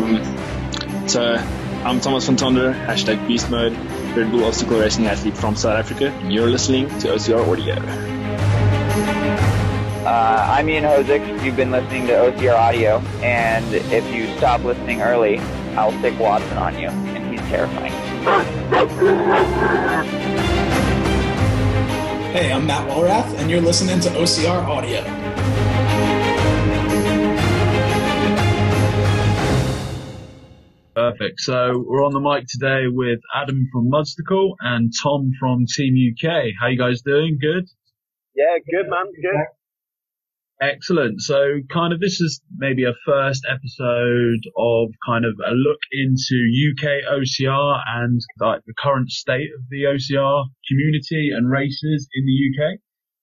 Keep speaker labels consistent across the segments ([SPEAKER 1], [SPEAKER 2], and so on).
[SPEAKER 1] Um, so I'm Thomas van Tonder, hashtag Beast Mode, Red Bull obstacle racing athlete from South Africa, and you're listening to OCR Audio.
[SPEAKER 2] Uh, I'm Ian Hosick. You've been listening to OCR Audio, and if you stop listening early, I'll stick Watson on you, and he's terrifying.
[SPEAKER 3] Hey, I'm Matt Walrath, and you're listening to OCR Audio.
[SPEAKER 4] Perfect. So we're on the mic today with Adam from Mudstacle and Tom from Team UK. How you guys doing? Good?
[SPEAKER 5] Yeah, good man, good.
[SPEAKER 4] Excellent. So kind of this is maybe a first episode of kind of a look into UK OCR and like the current state of the OCR community and races in the UK.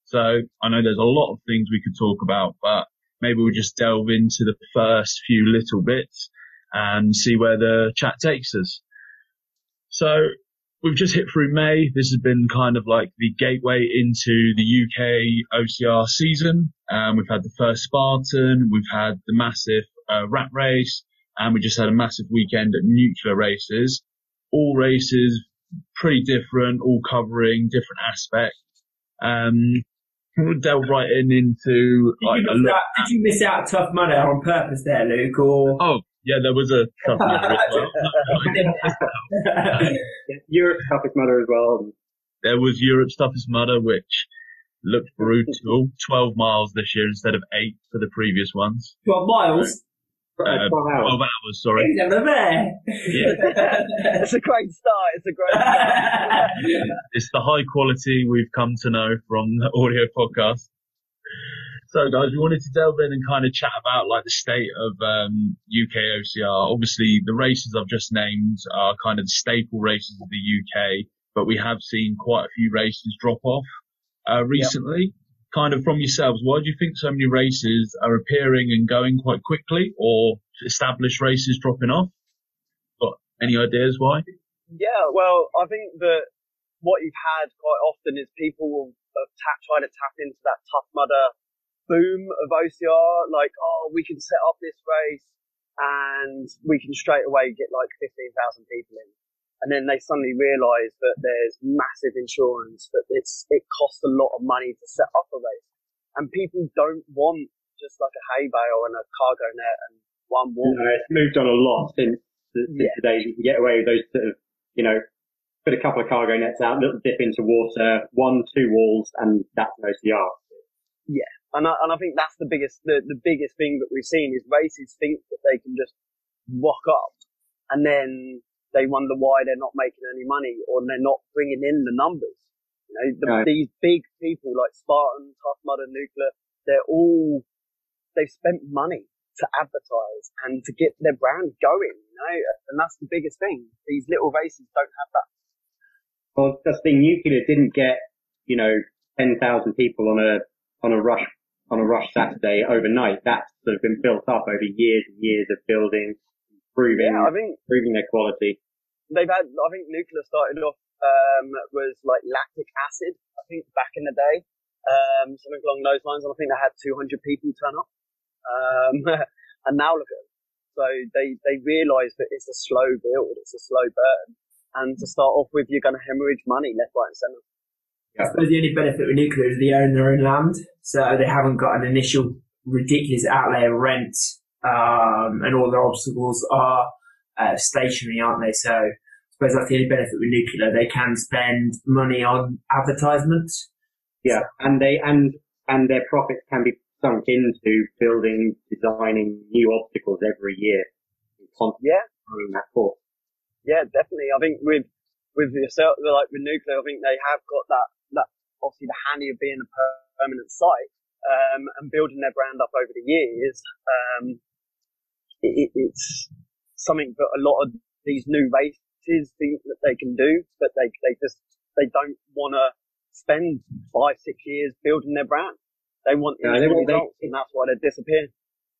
[SPEAKER 4] So I know there's a lot of things we could talk about, but maybe we'll just delve into the first few little bits and see where the chat takes us. So we've just hit through May. This has been kind of like the gateway into the UK OCR season. Um, we've had the first Spartan, we've had the massive uh, rat race, and we just had a massive weekend at nuclear races. All races pretty different, all covering different aspects. Um, we'll delve right in into
[SPEAKER 6] Did,
[SPEAKER 4] like
[SPEAKER 6] you
[SPEAKER 4] a
[SPEAKER 6] miss
[SPEAKER 4] look.
[SPEAKER 6] out, did you miss out Tough Mudder on purpose there, Luke? Or
[SPEAKER 4] Oh, yeah, there was a tough mudder as well.
[SPEAKER 7] Europe's Toughest Mudder as well.
[SPEAKER 4] there was Europe's Toughest Mudder, which looked brutal. 12 miles this year instead of eight for the previous ones.
[SPEAKER 6] 12 miles?
[SPEAKER 4] Uh, 12 hours, sorry.
[SPEAKER 6] He's never there.
[SPEAKER 4] Yeah.
[SPEAKER 5] It's a great start. It's a great start.
[SPEAKER 4] It's the high quality we've come to know from the audio podcast. So guys, we wanted to delve in and kind of chat about like the state of um, UK OCR. Obviously, the races I've just named are kind of the staple races of the UK, but we have seen quite a few races drop off uh, recently. Kind of from yourselves, why do you think so many races are appearing and going quite quickly, or established races dropping off? Got any ideas why?
[SPEAKER 5] Yeah, well, I think that what you've had quite often is people have ta- trying to tap into that tough mudder boom of OCR, like, oh, we can set up this race and we can straight away get like 15,000 people in. And then they suddenly realise that there's massive insurance, that it's, it costs a lot of money to set up a race. And people don't want just like a hay bale and a cargo net and one wall.
[SPEAKER 7] No, it's moved on a lot since, since
[SPEAKER 5] Yeah.
[SPEAKER 7] the days you can get away with those sort of, you know, put a couple of cargo nets out, little dip into water, one, two walls, and that's an OCR.
[SPEAKER 5] And I, and I think that's the biggest, the, the biggest thing that we've seen is races think that they can just rock up and then they wonder why they're not making any money or they're not bringing in the numbers. You know, the,
[SPEAKER 7] No.
[SPEAKER 5] these big people like Spartan, Tough Mudder, Nuclear, they're all, they've spent money to advertise and to get their brand going, you know, and that's the biggest thing. These little races don't have that.
[SPEAKER 7] Well, that's the thing, Nuclear didn't get, you know, 10,000 people on a, on a rush, on a rush Saturday overnight. That's sort of been built up over years and years of building, improving,
[SPEAKER 5] Yeah, I think
[SPEAKER 7] improving their quality.
[SPEAKER 5] they've had, I think Nuclear started off, um, was like lactic acid, I think back in the day, um, something along those lines. And I think they had 200 people turn up. Um, and now look at them. So they, they realise that it's a slow build, it's a slow burn. And to start off with, you're going to hemorrhage money left, right and centre.
[SPEAKER 6] I suppose the only benefit with nuclear is they own their own land, so they haven't got an initial ridiculous outlay of rent, um, and all their obstacles are uh, stationary, aren't they? So I suppose that's the only benefit with nuclear. They can spend money on advertisement.
[SPEAKER 7] Yeah, and they and and their profits can be sunk into building, designing new obstacles every year.
[SPEAKER 5] Yeah,
[SPEAKER 7] running that course.
[SPEAKER 5] yeah, definitely. I think with with yourself, like with nuclear, I think they have got that that obviously the handy of being a permanent site um, and building their brand up over the years. Um, it, it, it's something that a lot of these new races think that they can do, but they they just they don't want to spend five six years building their brand. They want
[SPEAKER 7] No, they want- they-
[SPEAKER 5] results, and that's why they disappear.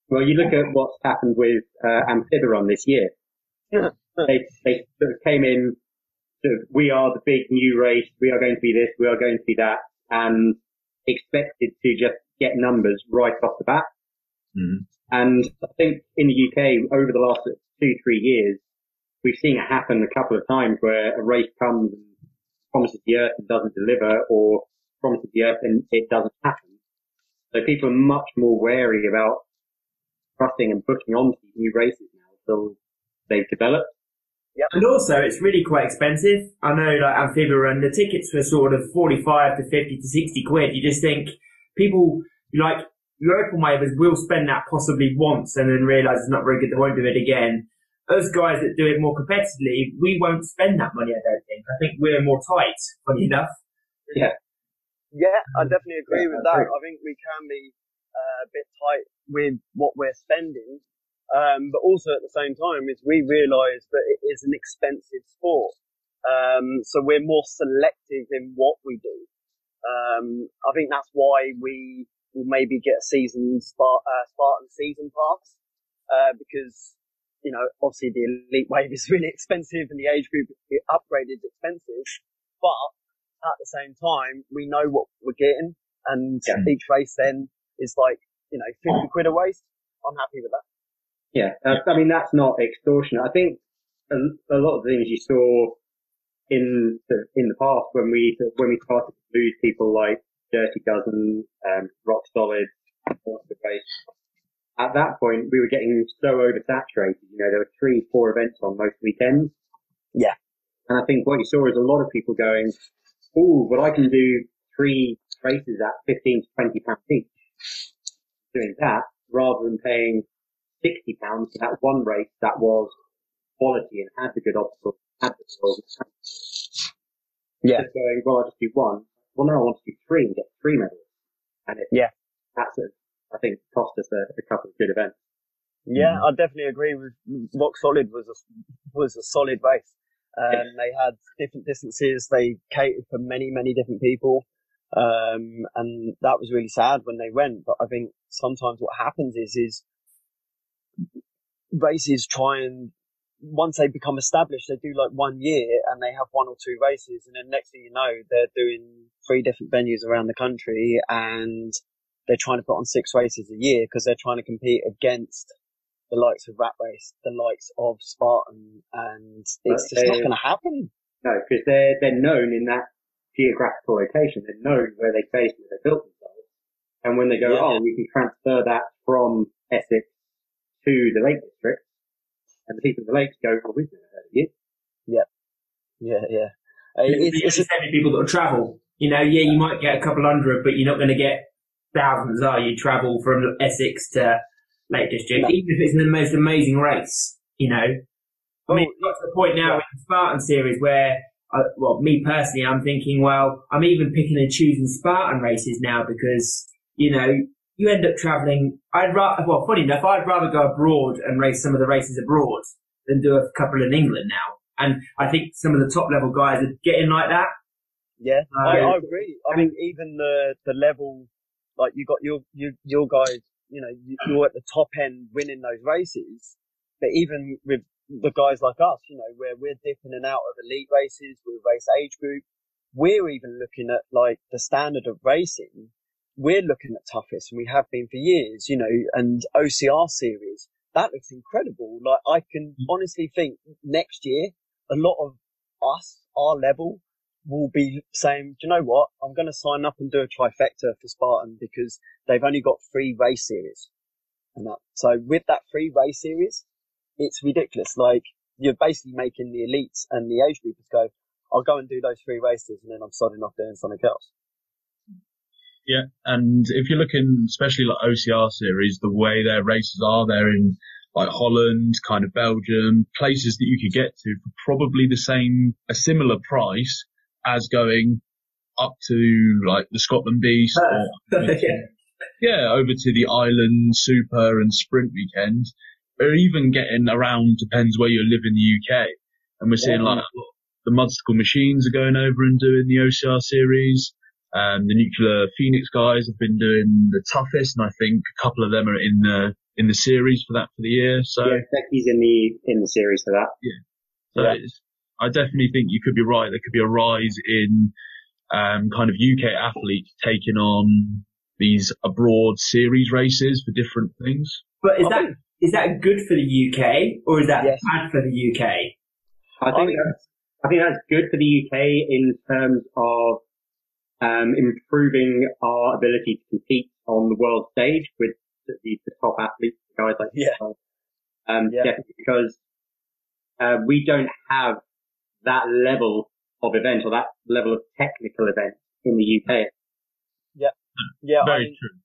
[SPEAKER 7] Well, you look at what's happened with uh, Amphitheron this year. they they sort of came in, sort of, we are the big new race, we are going to be this, we are going to be that, and expected to just get numbers right off the bat.
[SPEAKER 4] Mhm.
[SPEAKER 7] And I think in the UK, over the last two, three years, we've seen it happen a couple of times where a race comes and promises the earth and doesn't deliver or promises the earth and it doesn't happen. So people are much more wary about trusting and booking onto these new races now until they've developed.
[SPEAKER 6] And also, it's really quite expensive. I know, like Amphibia Run, the tickets were sort of 45 to 50 to 60 quid. You just think people, like, your open waivers will spend that possibly once and then realise it's not very good, they won't do it again. Us guys that do it more competitively, we won't spend that money, I don't think. I think we're more tight, funny enough.
[SPEAKER 7] Yeah.
[SPEAKER 5] Yeah, I definitely agree
[SPEAKER 7] Yeah,
[SPEAKER 5] with that. I think we can be uh, a bit tight with what we're spending, um, but also at the same time is we realise that it is an expensive sport. Um, so we're more selective in what we do. Um, I think that's why we will maybe get a season Spart- uh, Spartan season pass, uh, because, you know, obviously the elite wave is really expensive and the age group the upgrade is expensive, but at the same time, we know what we're getting and
[SPEAKER 7] Yeah.
[SPEAKER 5] each race then is like, you know, 50 quid a race. I'm happy with that.
[SPEAKER 7] Yeah, I mean that's not extortionate. I think a, a lot of the things you saw in the in the past when we when we started to lose people like Dirty Dozen, um, Rock Solid, At that point, we were getting so oversaturated. You know, there were three, four events on most weekends.
[SPEAKER 5] Yeah.
[SPEAKER 7] And I think what you saw is a lot of people going, "Oh, but I can do three races at fifteen to twenty pounds each." Doing that rather than paying sixty pounds for that one race that was quality and had the good obstacles, had the skills.
[SPEAKER 5] Yeah.
[SPEAKER 7] Just going, well, I'll just do one. Well, now I want to do three and get three medals. And it,
[SPEAKER 5] Yeah.
[SPEAKER 7] that's a, I think cost us a, a couple of good events.
[SPEAKER 5] Yeah, I definitely agree with Rock Solid was a, was a solid race. Um, they had different distances. They catered for many, many different people. Um, and that was really sad when they went. But I think sometimes what happens is, is races try and once they become established, they do like one year and they have one or two races, and then next thing you know, they're doing three different venues around the country, and they're trying to put on six races a year because they're trying to compete against the likes of Rat Race, the likes of Spartan, and it's
[SPEAKER 7] But
[SPEAKER 5] just not going to happen.
[SPEAKER 7] No, because they're, they're known in that geographical location. They're known where they base where they built themselves. And when they go,
[SPEAKER 5] Yeah.
[SPEAKER 7] oh, we can transfer that from Essex to the Lake District, and the people in the lakes go, well, we've never heard of you.
[SPEAKER 5] Yeah, yeah. Uh,
[SPEAKER 6] It's,
[SPEAKER 5] It's, it's,
[SPEAKER 6] so people that will travel. You know, yeah, you might get a couple hundred, but you're not going to get thousands, are you? Travel from Essex to Lake District,
[SPEAKER 5] No.
[SPEAKER 6] even if it's the most amazing race. You know, I mean,
[SPEAKER 5] Well,
[SPEAKER 6] it's got to the point now in the Spartan series where, uh, well, me personally, I'm thinking, well, I'm even picking and choosing Spartan races now because, you know, you end up traveling. I'd rather, well, funny enough, I'd rather go abroad and race some of the races abroad than do a couple in England now. And I think some of the top level guys are getting like that.
[SPEAKER 5] Yeah,
[SPEAKER 6] Uh,
[SPEAKER 5] I. I agree. I mean, even the the level, like you got your your your guys, you know, you- you're at the top end winning those races. But even with the guys like us, you know, where we're dipping and out of elite races, we race age group, we're even looking at like the standard of racing. We're looking at toughest, and we have been for years, you know. And OCR series that looks incredible. Like I can mm. honestly think next year, a lot of us, our level, will be saying, do you know what? I'm going to sign up and do a trifecta for Spartan because they've only got three race series. And that, so with that three race series, it's ridiculous. Like you're basically making the elites and the age groupers go, I'll go and do those three races and then I'm starting off doing something else.
[SPEAKER 4] Yeah, and if you're looking, especially like OCR series, the way their races are, they're in like Holland, kind of Belgium, places that you could get to for probably the same, a similar price as going up to like the Scotland Beast or ah,
[SPEAKER 6] yeah.
[SPEAKER 4] yeah, over to the Island Super and Sprint weekend, or even getting around depends where you live in the UK. And we're seeing like a lot- the Mudstacle machines are going over and doing the OCR series. Um, the Nuclear Phoenix guys have been doing the toughest, and I think a couple of them are in the in the series for that for the year. So,
[SPEAKER 7] Yeah, Becky's in the in the series for that.
[SPEAKER 4] so
[SPEAKER 5] Yeah.
[SPEAKER 4] it's, I definitely think you could be right. There could be a rise in um, kind of UK athletes taking on these abroad series races for different things.
[SPEAKER 6] But is
[SPEAKER 5] I
[SPEAKER 6] that
[SPEAKER 5] think-
[SPEAKER 6] is that good for the UK or is that
[SPEAKER 5] Yes.
[SPEAKER 6] bad for the UK?
[SPEAKER 7] I think that's, I think that's good for the UK in terms of um, improving our ability to compete on the world stage with the, the top athletes, guys like
[SPEAKER 5] Yeah.
[SPEAKER 7] yourself. Um,
[SPEAKER 5] Yeah.
[SPEAKER 7] definitely because uh, we don't have that level of event or that level of technical event in the UK.
[SPEAKER 5] Yeah, I
[SPEAKER 4] Very
[SPEAKER 5] think,
[SPEAKER 4] true.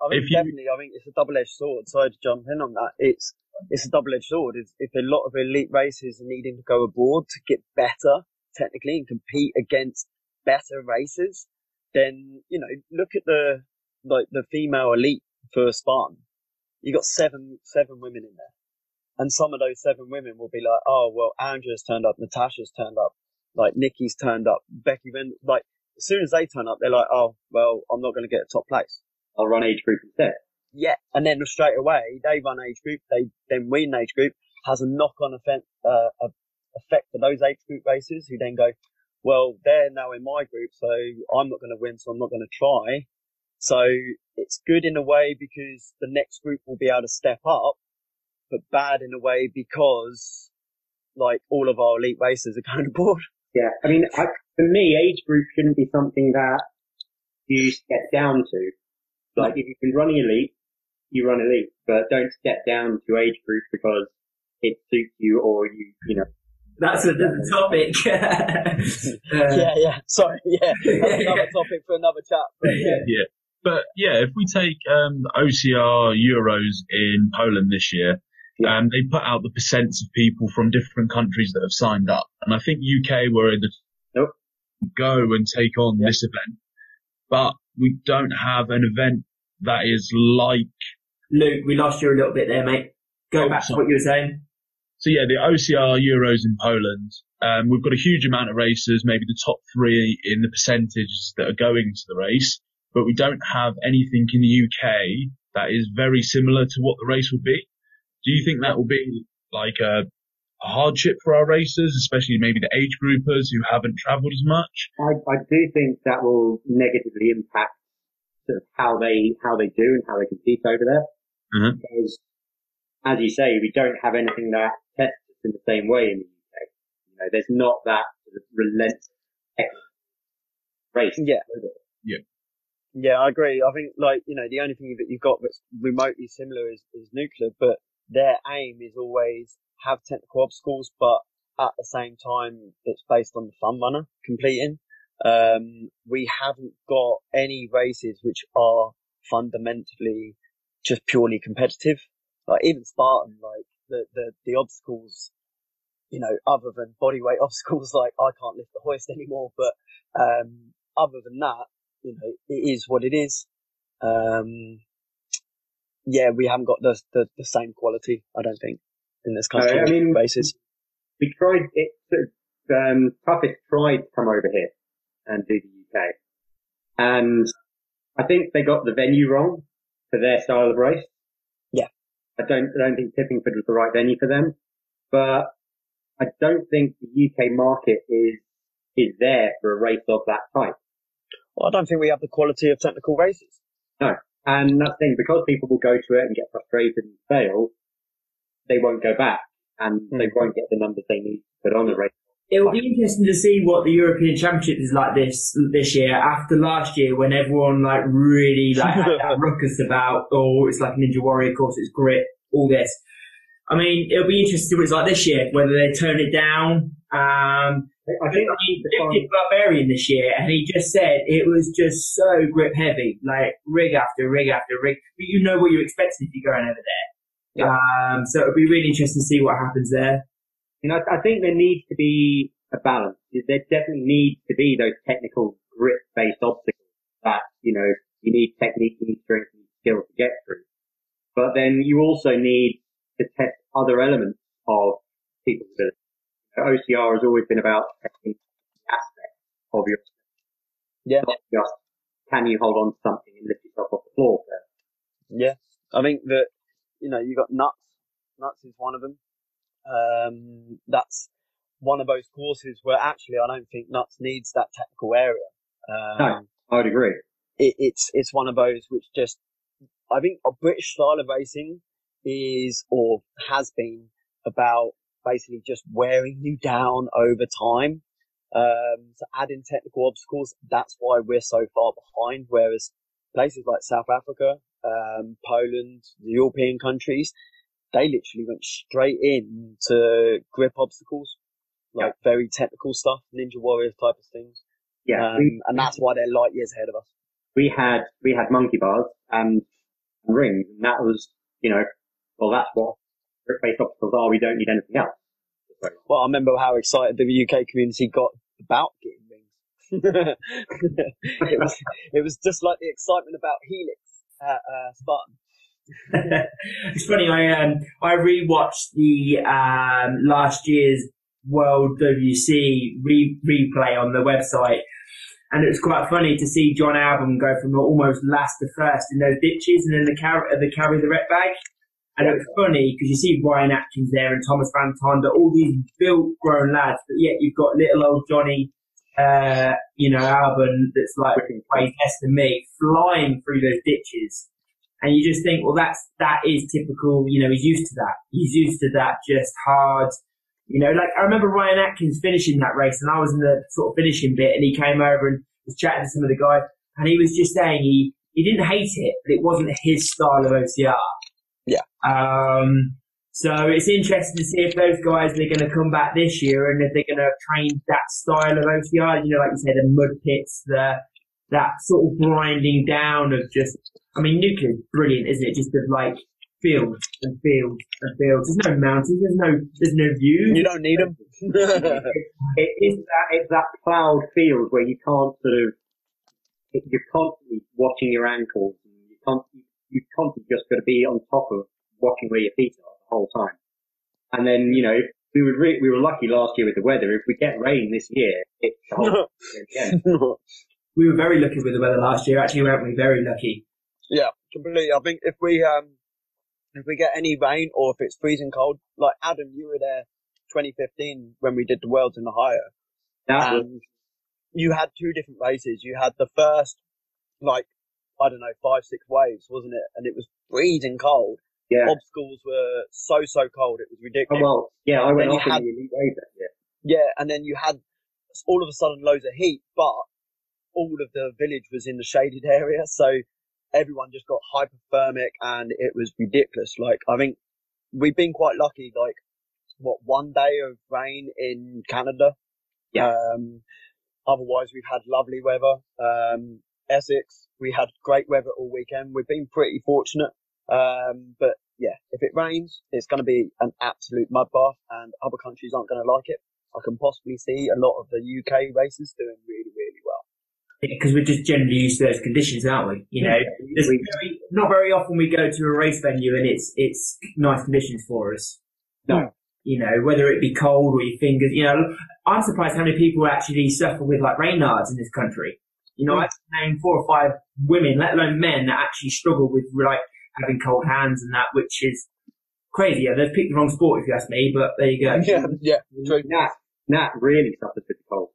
[SPEAKER 5] I think
[SPEAKER 4] If you-
[SPEAKER 5] definitely. I think it's a double-edged sword. Sorry to jump in on that. It's it's a double-edged sword. It's, if a lot of elite races are needing to go abroad to get better technically and compete against better races, then you know look at the like the female elite for Spartan. You got seven seven women in there, and some of those seven women will be like, oh well, Andrea's turned up, Natasha's turned up, like Nikki's turned up, Becky Ren like. As soon as they turn up, they're like, "Oh, well, I'm not going to get a top place."
[SPEAKER 7] I'll run age group instead.
[SPEAKER 5] Yeah, and then straight away they run age group, they then win age group, has a knock-on effect, uh, effect for those age group racers who then go, well, they're now in my group, so I'm not going to win, so I'm not going to try. So it's good in a way because the next group will be able to step up, but bad in a way because like all of our elite racers are going aboard.
[SPEAKER 7] Yeah, I mean, I, for me, age group shouldn't be something that you step down to. Like, if you can run elite, you run elite, but don't step down to age group because it suits you or you, you know.
[SPEAKER 6] That's a different topic. Uh,
[SPEAKER 5] yeah, yeah. Sorry, yeah. That's another topic for another chat. But yeah.
[SPEAKER 4] But yeah, if we take um, the OCR Euros in Poland this year,
[SPEAKER 7] Yeah.
[SPEAKER 4] um, they put out the percents of people from different countries that have signed up, and I think UK were in the
[SPEAKER 7] Nope.
[SPEAKER 4] go and take on
[SPEAKER 5] Yeah.
[SPEAKER 4] this event, but we don't have an event that is like
[SPEAKER 6] Luke, we lost you a little bit there, mate. Go
[SPEAKER 4] Oh,
[SPEAKER 6] back to what you were saying.
[SPEAKER 4] So yeah, the OCR Euros in Poland, um, we've got a huge amount of racers, maybe the top three in the percentages that are going to the race, but we don't have anything in the UK that is very similar to what the race will be. Do you think that will be like a, a hardship for our racers, especially maybe the age groupers who haven't travelled as much?
[SPEAKER 7] I, I do think that will negatively impact sort of how they, how they do and how they compete over there.
[SPEAKER 4] Mhm.
[SPEAKER 7] Because, as you say, we don't have anything that in the same way in the UK. You know, there's not that sort of relentless race.
[SPEAKER 5] Yeah.
[SPEAKER 7] over it.
[SPEAKER 5] Yeah, I agree. I think like you know the only thing that you've got that's remotely similar is, is nuclear, but their aim is always have technical obstacles, but at the same time it's based on the fun runner completing. Um, we haven't got any races which are fundamentally just purely competitive. Like even Spartan, like the the the obstacles, you know, other than body weight obstacles, like I can't lift the hoist anymore, but um, other than that you know, it is what it is. Um, yeah, we haven't got the, the, the same quality, I don't think, in this kind
[SPEAKER 7] No, I
[SPEAKER 5] of
[SPEAKER 7] mean-
[SPEAKER 5] basis.
[SPEAKER 7] we tried it um toughest tried to come over here and do the UK. And I think they got the venue wrong for their style of race. I don't I don't think Pippingford was the right venue for them. But I don't think the UK market is is there for a race of that type.
[SPEAKER 5] Well, I don't think we have the quality of technical races. No.
[SPEAKER 7] And that's the thing, because people will go to it and get frustrated and fail, they won't go back and they
[SPEAKER 5] Hmm.
[SPEAKER 7] won't get the numbers they need to put on a race.
[SPEAKER 6] It will be interesting to see what the European Championship is like this this year. After last year, when everyone like really like had that ruckus about, oh, it's like Ninja Warrior course, it's grip, all this. I mean, it'll be interesting to see what it's like this year, whether they turn it down. Um,
[SPEAKER 7] I think
[SPEAKER 6] I mean,
[SPEAKER 7] the fun-
[SPEAKER 6] did Barbarian this year, and he just said it was just so grip heavy, like rig after rig after rig. But you know what you're expecting if you're going over there.
[SPEAKER 7] Yeah.
[SPEAKER 6] Um, so it'll be really interesting to see what happens there.
[SPEAKER 7] You know, I think there needs to be a balance. There definitely needs to be those technical grip-based obstacles that, you know, you need technique, you need strength, you need skill to get through. But then you also need to test other elements of people's ability. OCR has always been about testing aspects of your,
[SPEAKER 5] Yeah.
[SPEAKER 7] just can you hold on to something and lift yourself off the floor first.
[SPEAKER 5] Yeah. I think that, you know, you got nuts. Nuts is one of them. Um, that's one of those courses where actually I don't think nuts needs that technical area. Um,
[SPEAKER 7] No. I would agree.
[SPEAKER 5] it, it's it's one of those which just I think a British style of racing is or has been about basically just wearing you down over time. Um, so adding technical obstacles, that's why we're so far behind. Whereas places like South Africa, um, Poland, the European countries, they literally went straight in to grip obstacles, like yeah. very technical stuff, Ninja Warriors type of things. Yeah, um, we, and that's why they're light years ahead of us.
[SPEAKER 7] We had we had monkey bars and rings, and that was you know, well that's what grip-based obstacles are. We don't need anything else.
[SPEAKER 5] Well, I remember how excited the UK community got about getting rings. it was it was just like the excitement about Helix at uh, Spartan.
[SPEAKER 6] it's funny. I um I rewatched the um last year's World WC re- replay on the website, and it was quite funny to see Jon Albon go from almost last to first in those ditches, and then the carry the carry the red bag. And it was funny because you see Ryan Atkins there and Thomas Van Tonder, all these built grown lads, but yet you've got little old Johnny, uh, you know, Albon that's like weighs less than me, flying through those ditches. And you just think, well, that's, that is typical, you know, he's used to that. He's used to that just hard, you know, like I remember Ryan Atkins finishing that race and I was in the sort of finishing bit and he came over and was chatting to some of the guys and he was just saying he, he didn't hate it, but it wasn't his style of OCR.
[SPEAKER 5] Yeah.
[SPEAKER 6] Um, so it's interesting to see if those guys are going to come back this year and if they're going to train that style of OCR. You know, like you said, the mud pits, the that sort of grinding down of just. I mean, nuclear is brilliant, isn't it? Just of like fields and fields and fields. There's no mountains. There's no. There's no view.
[SPEAKER 5] You don't need them.
[SPEAKER 7] it is that it's that plowed field where you can't sort of. You're constantly watching your ankles. And you can't you've constantly just got to be on top of watching where your feet are the whole time. And then, you know, we were re- we were lucky last year with the weather. If we get rain this year, it's again.
[SPEAKER 6] we were very lucky with the weather last year. Actually, weren't we? Very lucky.
[SPEAKER 5] Yeah, completely. I think if we um if we get any rain or if it's freezing cold, like Adam, you were there 2015 when we did the Worlds in Ohio. That and you had two different races. You had the first like I don't know, five, six waves, wasn't it? And it was freezing cold. Yeah. Obstacles were so, so cold. It was ridiculous.
[SPEAKER 7] Oh, well, yeah, I went off in the elite wave year.
[SPEAKER 5] Yeah, and then you had all of a sudden loads of heat, but all of the village was in the shaded area. So everyone just got hypothermic and it was ridiculous. Like, I think we've been quite lucky. Like, what, one day of rain in Canada?
[SPEAKER 7] Yeah.
[SPEAKER 5] Um, otherwise we've had lovely weather. Um, Essex, we had great weather all weekend. We've been pretty fortunate. Um, but yeah, if it rains, it's going to be an absolute mud bath and other countries aren't going to like it. I can possibly see a lot of the UK races doing really, really well.
[SPEAKER 6] Because we're just generally used to those conditions, aren't we? You know, yeah, very, not very often we go to a race venue and it's it's nice conditions for us.
[SPEAKER 5] No.
[SPEAKER 6] You know, whether it be cold or your fingers, you know, I'm surprised how many people actually suffer with like Raynaud's in this country. You know, I can name four or five women, let alone men, that actually struggle with like having cold hands and that, which is crazy. Yeah, they've picked the wrong sport if you ask me, but there you go.
[SPEAKER 5] Yeah, yeah.
[SPEAKER 7] True. Nat, Nat really suffers with the cold.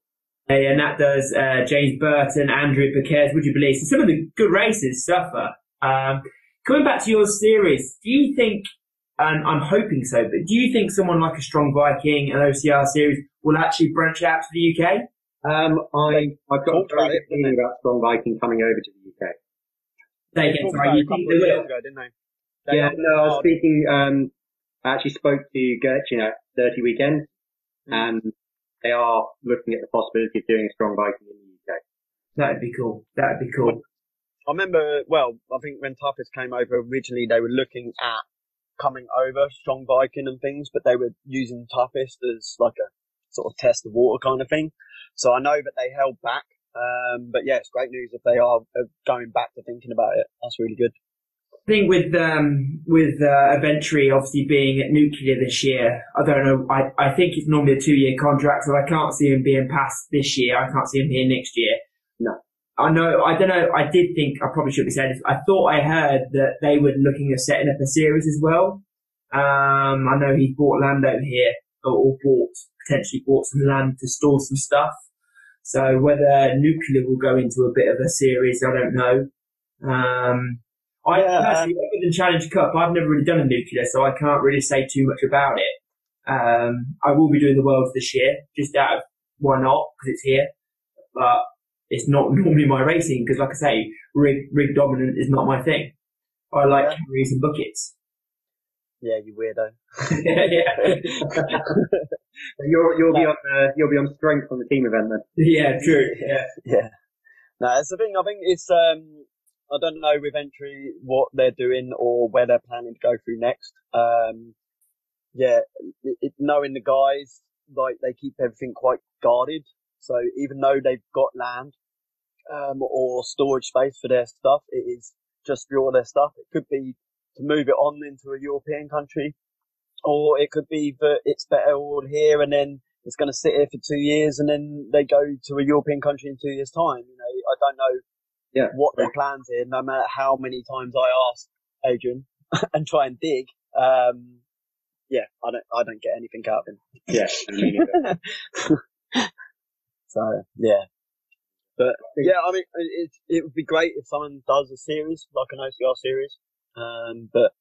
[SPEAKER 6] Yeah, that does. Uh, James Burton, Andrew Piquet, would you believe? So some of the good races suffer. Um, coming back to your series, do you think, and I'm hoping so, but do you think someone like a Strong Viking, an OCR series, will actually branch out to the UK?
[SPEAKER 7] Um, I, I've got a very good feeling about Strong Viking coming over to the UK.
[SPEAKER 6] They again, sorry, you think they will? Ago, didn't they?
[SPEAKER 7] they yeah, no, I was speaking, um, I actually spoke to Gertchen at Dirty Weekend, mm. and they are looking at the possibility of doing a Strong Viking in the UK.
[SPEAKER 6] That'd be cool. That'd be cool.
[SPEAKER 5] I remember, well, I think when Toughest came over originally, they were looking at coming over Strong Viking and things, but they were using Toughest as like a sort of test the water kind of thing. So I know that they held back. Um, but yeah, it's great news if they are uh, going back to thinking about it. That's really good.
[SPEAKER 6] I think with um, with uh, Adventurey obviously being at nuclear this year, I don't know. I, I think it's normally a two year contract, so I can't see him being passed this year. I can't see him here next year.
[SPEAKER 7] No.
[SPEAKER 6] I know. I don't know. I did think I probably should be saying this. I thought I heard that they were looking at setting up a series as well. Um, I know he bought land over here, or, or bought potentially bought some land to store some stuff. So whether nuclear will go into a bit of a series, I don't know. Um, I
[SPEAKER 5] Yeah,
[SPEAKER 6] personally, other than Challenge Cup, I've never really done a nuclear, so I can't really say too much about it. Um, I will be doing the Worlds this year, just out of why not, because it's here. But it's not normally my racing, because like I say, rig, rig dominant is not my thing. I like
[SPEAKER 5] Yeah.
[SPEAKER 6] carries and buckets.
[SPEAKER 5] Yeah, you weirdo.
[SPEAKER 6] yeah.
[SPEAKER 7] You'll you'll be on uh, you'll be on strength on the team event then.
[SPEAKER 6] yeah, true. Yeah.
[SPEAKER 5] Yeah. No, that's the thing. I think it's um I don't know with entry what they're doing or where they're planning to go through next. Um yeah, it, it, knowing the guys, like they keep everything quite guarded. So even though they've got land um or storage space for their stuff, it is just for all their stuff. It could be to move it on into a European country or it could be that it's better all here and then it's going to sit here for two years and then they go to a European country in two years' time. You know, I don't know
[SPEAKER 7] Yeah.
[SPEAKER 5] what their plans here, no matter how many times I ask Adrian and try and dig. Um, yeah, I don't, I don't get anything out of him.
[SPEAKER 7] Yeah.
[SPEAKER 5] So yeah, but yeah, I mean, it it would be great if someone does a series like an OCR series. Um, but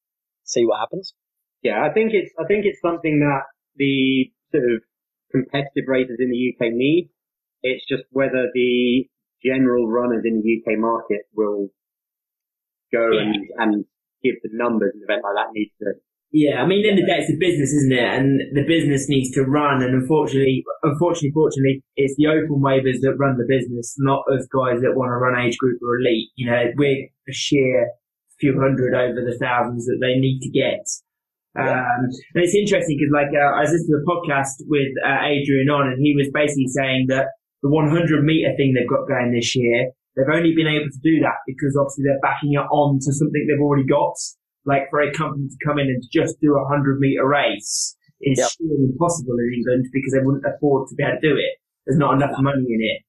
[SPEAKER 5] see what happens.
[SPEAKER 7] Yeah, I think it's I think it's something that the sort of competitive racers in the UK need. It's just whether the general runners in the UK market will go and and give the numbers an event like that needs to.
[SPEAKER 6] Yeah, I mean, in the day, it's a business, isn't it? And the business needs to run. And unfortunately, unfortunately, fortunately, it's the open waivers that run the business, not us guys that want to run age group or elite. You know, we're a sheer few hundred over the thousands that they need to get. Um, and it's interesting because, like, uh, I was listening to a podcast with uh, Adrian on, and he was basically saying that the 100 meter thing they've got going this year, they've only been able to do that because obviously they're backing it on to something they've already got. Like for a company to come in and just do a 100 meter race is
[SPEAKER 5] Yep.
[SPEAKER 6] impossible in England because they wouldn't afford to be able to do it. There's not enough money in it.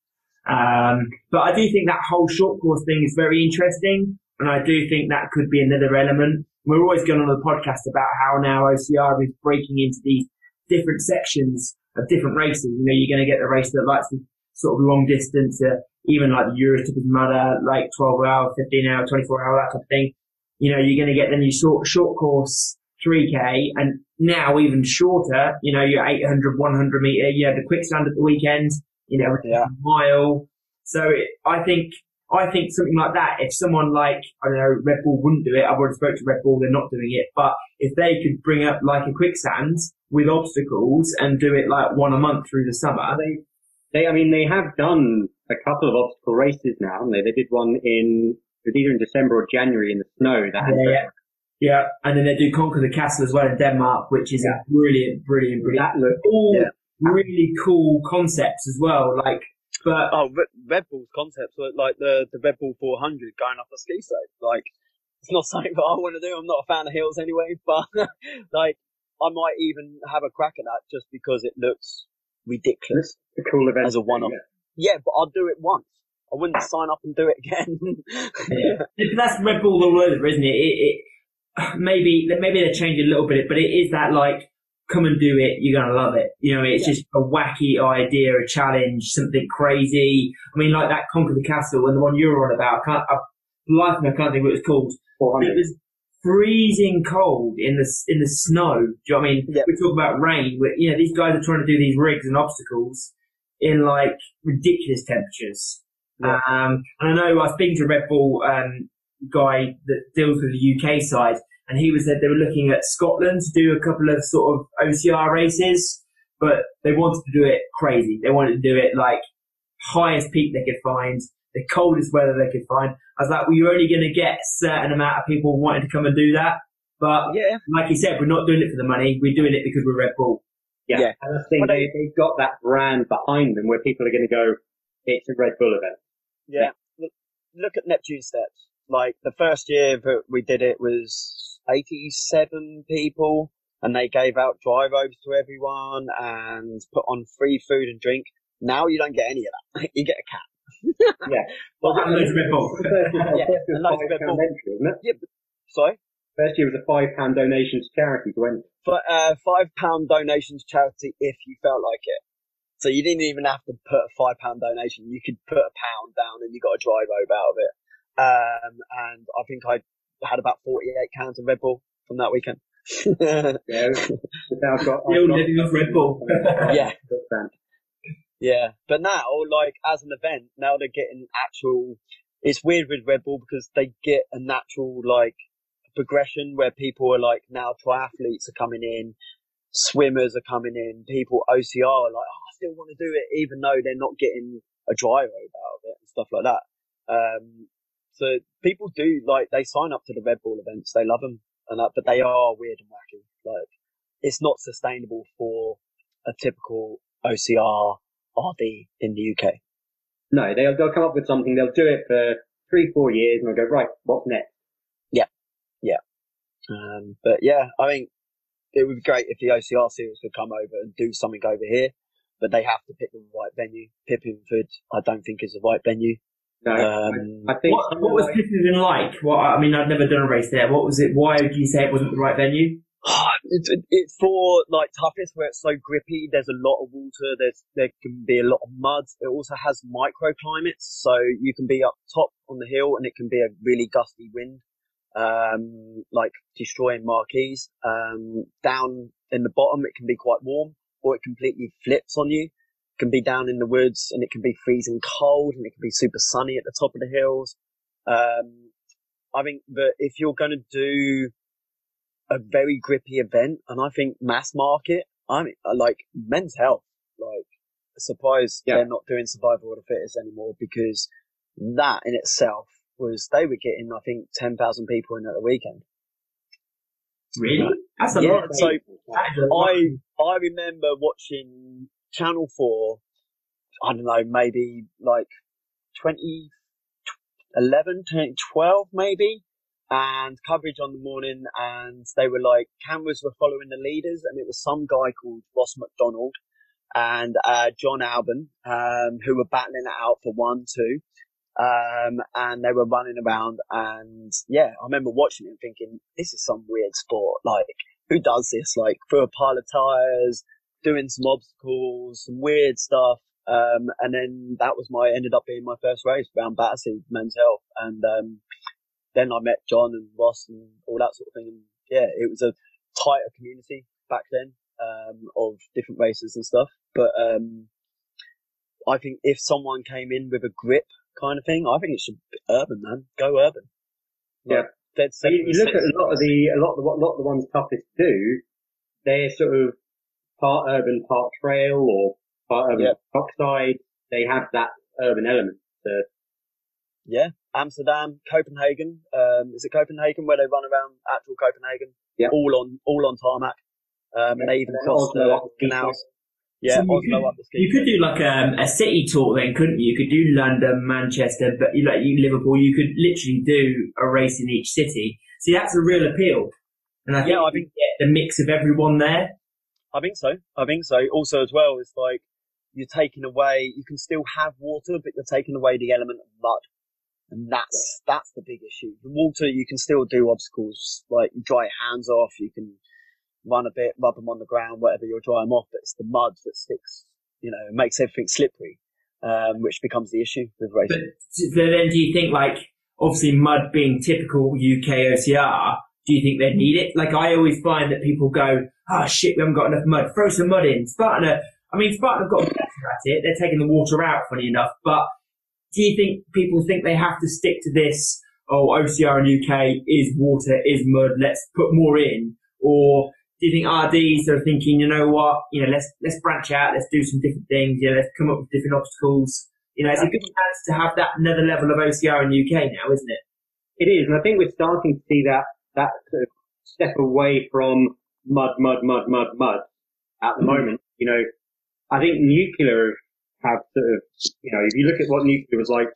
[SPEAKER 6] Um, but I do think that whole short course thing is very interesting, and I do think that could be another element. We're always going on the podcast about how now OCR is breaking into these different sections of different races. You know, you're going to get the race that likes the sort of long distance, uh, even like the Eurotip Mudder, like 12 hour, 15 hour, 24 hour, that type of thing. You know, you're going to get then your short, short course 3K and now even shorter, you know, your 800, 100 meter, you know, the quicksand at the weekend, you know,
[SPEAKER 5] Yeah.
[SPEAKER 6] mile. So it, I think, I think something like that, if someone like, I don't know, Red Bull wouldn't do it, I've already spoke to Red Bull, they're not doing it, but if they could bring up like a quicksand with obstacles and do it like one a month through the summer,
[SPEAKER 7] They, they, I mean, they have done a couple of obstacle races now, haven't they? They did one in it was either in December or January in the snow. That
[SPEAKER 6] Yeah, yeah. Yeah, and then they do Conquer the Castle as well in Denmark, which is a brilliant, brilliant, brilliant.
[SPEAKER 7] that looked
[SPEAKER 6] All
[SPEAKER 5] Yeah.
[SPEAKER 6] really cool concepts as well. Like, but
[SPEAKER 5] Oh, Red, Red Bull's concepts were like the, the Red Bull 400 going up a ski slope. Like, it's not something that I want to do. I'm not a fan of hills anyway, but like, I might even have a crack at that just because it looks ridiculous.
[SPEAKER 7] a cool event
[SPEAKER 5] As a one-off. Yeah, but I'll do it once. I wouldn't sign up and do it again.
[SPEAKER 6] Yeah. that's Red Bull all over, isn't it? It, it maybe maybe they change it a little bit, but it is that like come and do it, you're gonna love it. You know, it's
[SPEAKER 5] Yeah.
[SPEAKER 6] just a wacky idea, a challenge, something crazy. I mean, like that Conquer the Castle and the one you were on about. I can't, I, life of me, I can't think what it was called. It was freezing cold in the in the snow. Do you know what I mean?
[SPEAKER 5] Yeah.
[SPEAKER 6] We talk about rain. we you know, these guys are trying to do these rigs and obstacles in like ridiculous temperatures.
[SPEAKER 5] Yeah.
[SPEAKER 6] Um, and I know I've speaking to a Red Bull um, guy that deals with the UK side, and he was that they were looking at Scotland to do a couple of sort of OCR races, but they wanted to do it crazy. They wanted to do it like highest peak they could find, the coldest weather they could find. I was like, well, you're only going to get a certain amount of people wanting to come and do that. But
[SPEAKER 5] yeah.
[SPEAKER 6] like you said, we're not doing it for the money. We're doing it because we're Red Bull.
[SPEAKER 7] Yeah.
[SPEAKER 5] Yeah.
[SPEAKER 7] And I think they, they've got that brand behind them where people are going to go, it's a Red Bull event.
[SPEAKER 5] Yeah. Look, look at Neptune Steps. Like the first year that we did it was 87 people and they gave out dryrobes to everyone and put on free food and drink. Now you don't get any of that. you get a cat.
[SPEAKER 7] Yeah.
[SPEAKER 5] But,
[SPEAKER 6] And loads of Red Bull.
[SPEAKER 7] First year,
[SPEAKER 5] Yeah,
[SPEAKER 7] first year
[SPEAKER 5] and
[SPEAKER 7] was
[SPEAKER 5] loads
[SPEAKER 7] five
[SPEAKER 5] Red
[SPEAKER 7] entry, wasn't it?
[SPEAKER 5] yeah, but, sorry?
[SPEAKER 7] First year was a five pound donation to charity to enter.
[SPEAKER 5] For, uh, five pound donation to charity if you felt like it. So you didn't even have to put a five pound donation. You could put a pound down and you got a dryrobe out of it. Um, and I think I had about 48 cans of Red Bull from that weekend.
[SPEAKER 7] Yeah, I've got,
[SPEAKER 6] Still
[SPEAKER 7] I've got-
[SPEAKER 6] living off Red Bull.
[SPEAKER 5] yeah,
[SPEAKER 7] Good fan.
[SPEAKER 5] Yeah. But now, like as an event, now they're getting actual. It's weird with Red Bull because they get a natural like progression where people are like now triathletes are coming in, swimmers are coming in, people OCR are like, oh, I still want to do it, even though they're not getting a dryrobe out of it and stuff like that. Um, so people do like they sign up to the Red Bull events, they love them and that, but they are weird and wacky. Like it's not sustainable for a typical OCR RD in the UK.
[SPEAKER 7] No, they'll, they'll come up with something, they'll do it for three, four years and they'll go, right, what's next? Yeah. Yeah.
[SPEAKER 5] Um, but yeah, I think it would be great if the OCR series could come over and do something over here, but they have to pick the right venue. Pippingford, I don't think is the right venue.
[SPEAKER 7] No,
[SPEAKER 5] Um,
[SPEAKER 7] I think
[SPEAKER 6] What, what was Pippin like? What, I mean, I've never done a race there. What was it? Why would you say it wasn't the right venue?
[SPEAKER 5] It's, it's for like toughest where it's so grippy. There's a lot of water. There's there can be a lot of mud. It also has microclimates, so you can be up top on the hill and it can be a really gusty wind, um, like destroying marquees. Um, down in the bottom, it can be quite warm, or it completely flips on you. It can be down in the woods and it can be freezing cold, and it can be super sunny at the top of the hills. Um, I think that if you're going to do a very grippy event, and I think mass market. I mean, uh, like men's health. Like, surprised
[SPEAKER 7] Yeah.
[SPEAKER 5] they're not doing survival of the fittest anymore because that in itself was they were getting, I think, ten thousand people in at the weekend.
[SPEAKER 6] Really? That's a
[SPEAKER 5] Yeah,
[SPEAKER 6] lot. Of
[SPEAKER 5] so
[SPEAKER 6] people. That is a lot.
[SPEAKER 5] I I remember watching Channel Four. I don't know, maybe like 2011, 2012 maybe, and coverage on the morning, and they were like cameras were following the leaders, and it was some guy called Ross McDonald and uh, Jon Albon, um, who were battling it out for one, two. Um, and they were running around and yeah, I remember watching it and thinking, this is some weird sport. Like, who does this? Like, through a pile of tires, doing some obstacles, some weird stuff. Um, and then that was my, ended up being my first race around Battersea Men's Health. And, um, then I met Jon and Ross and all that sort of thing. And yeah, it was a tighter community back then, um, of different races and stuff. But, um, I think if someone came in with a grip kind of thing, I think it should be urban, man. Go urban.
[SPEAKER 7] Yeah.
[SPEAKER 5] Dead
[SPEAKER 7] So you, you look at a lot of the a lot of the, what- lot of the ones toughest to do. They're sort of part urban, part trail, or part urban,
[SPEAKER 5] Yeah.
[SPEAKER 7] oxide. They have that urban element. So
[SPEAKER 5] Yeah, Amsterdam, Copenhagen. Um, is it Copenhagen where they run around actual Copenhagen?
[SPEAKER 7] Yeah.
[SPEAKER 5] All on all on tarmac. Um, and they even
[SPEAKER 7] And
[SPEAKER 5] cross the
[SPEAKER 7] up the ski
[SPEAKER 5] canals.
[SPEAKER 6] So
[SPEAKER 5] Yeah,
[SPEAKER 6] you could-
[SPEAKER 5] up the ski.
[SPEAKER 6] You could do like um, a city tour then, couldn't you? You could do London, Manchester, but you like you Liverpool. You could literally do a race in each city. See, that's a real appeal, and I think,
[SPEAKER 5] Yeah, I
[SPEAKER 6] you
[SPEAKER 5] think-
[SPEAKER 6] get the mix of everyone there.
[SPEAKER 5] I think so. I think so. Also, as well, it's like you're taking away. You can still have water, but you're taking away the element of mud, and that's that's the big issue. The water, you can still do obstacles like you dry your hands off. You can run a bit, rub them on the ground, whatever you'll dry them off. But it's the mud that sticks. You know, makes everything slippery, um, which becomes the issue with
[SPEAKER 6] But
[SPEAKER 5] racing.
[SPEAKER 6] so then, do you think like obviously mud being typical UK OCR? Do you think they need it? Like I always find that people go, "Oh shit, we haven't got enough mud. Throw some mud in." Spartan, are, I mean, Spartan have got better at it. They're taking the water out, funny enough. But do you think people think they have to stick to this? Oh, OCR in UK is water, is mud. Let's put more in, or do you think RDs are thinking, you know what, you know, let's let's branch out, let's do some different things, you know, let's come up with different obstacles. You know, it's a good chance to have that another level of OCR in UK now, isn't it?
[SPEAKER 7] it is, and I think we're starting to see that that sort of step away from mud, mud, mud, mud, mud at the mm. moment. You know, I think nuclear have sort of, you know, if you look at what nuclear was like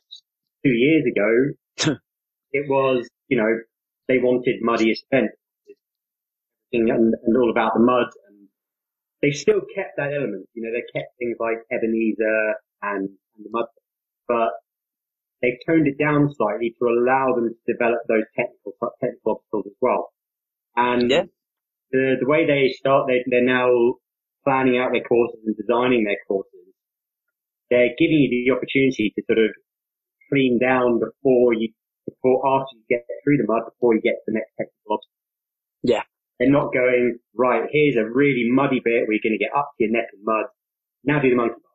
[SPEAKER 7] two years ago, it was, you know, they wanted muddiest events and, and all about the mud and they still kept that element. You know, they kept things like Ebenezer and, and the mud, but they've toned it down slightly to allow them to develop those technical technical obstacles as well. And
[SPEAKER 5] Yeah.
[SPEAKER 7] the the way they start, they they're now planning out their courses and designing their courses. They're giving you the opportunity to sort of clean down before you before after you get through the mud before you get to the next technical obstacle.
[SPEAKER 5] Yeah.
[SPEAKER 7] They're not going, right, here's a really muddy bit where you're going to get up to your neck in mud. Now do the monkey bar.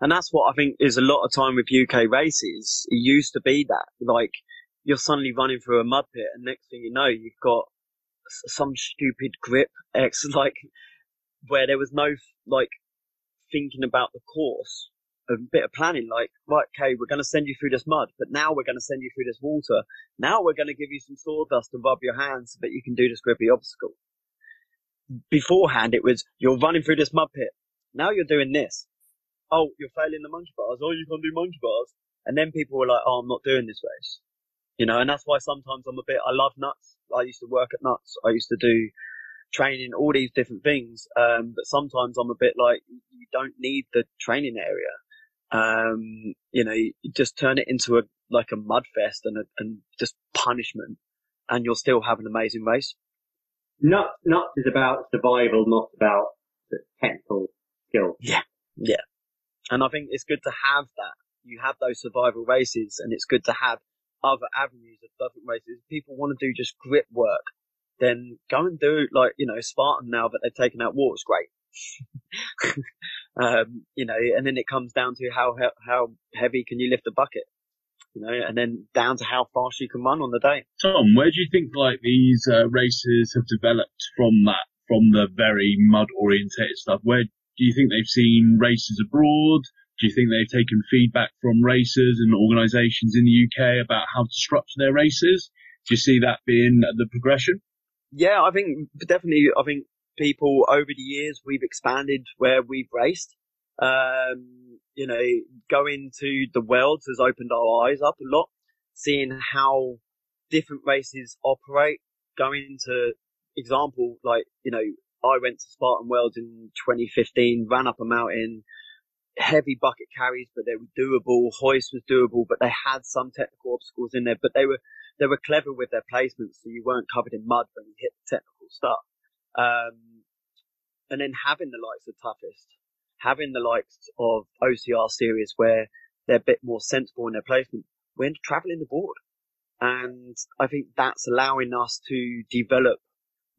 [SPEAKER 5] And that's what I think is a lot of time with UK races. It used to be that, like, you're suddenly running through a mud pit and next thing you know, you've got some stupid grip X, like, where there was no, like, thinking about the course, a bit of planning, like, right, okay, we're going to send you through this mud, but now we're going to send you through this water. Now we're going to give you some sawdust to rub your hands so that you can do this grippy obstacle. Beforehand, it was, you're running through this mud pit. Now you're doing this. Oh, you're failing the monkey bars. Oh, you can't do monkey bars. And then people were like, oh, I'm not doing this race. You know, and that's why sometimes I'm a bit, I love nuts. I used to work at nuts. I used to do training, all these different things. Um, but sometimes I'm a bit like, you don't need the training area. Um, you know, you just turn it into a, like a mud fest and a, and just punishment and you'll still have an amazing race.
[SPEAKER 7] Nuts, nuts is about survival, not about the technical skill. Yeah. Yeah.
[SPEAKER 5] And I think it's good to have that. You have those survival races and it's good to have other avenues of different races. People want to do just grip work, then go and do like, you know, Spartan now that they've taken out water's great. um, you know, and then it comes down to how, how heavy can you lift a bucket? You know, and then down to how fast you can run on the day.
[SPEAKER 4] Tom, where do you think like these uh, races have developed from that, from the very mud orientated stuff? Where do you think they've seen races abroad? Do you think they've taken feedback from racers and organisations in the UK about how to structure their races? Do you see that being the progression?
[SPEAKER 5] Yeah, I think definitely. I think people over the years we've expanded where we've raced. Um, you know, going to the worlds has opened our eyes up a lot, seeing how different races operate. Going to example, like you know, I went to Spartan Worlds in 2015, ran up a mountain, heavy bucket carries, but they were doable. Hoist was doable, but they had some technical obstacles in there, but they were they were clever with their placements, so you weren't covered in mud when you hit the technical stuff. Um, and then having the likes of Toughest, having the likes of OCR series where they're a bit more sensible in their placement, we're traveling the board. And I think that's allowing us to develop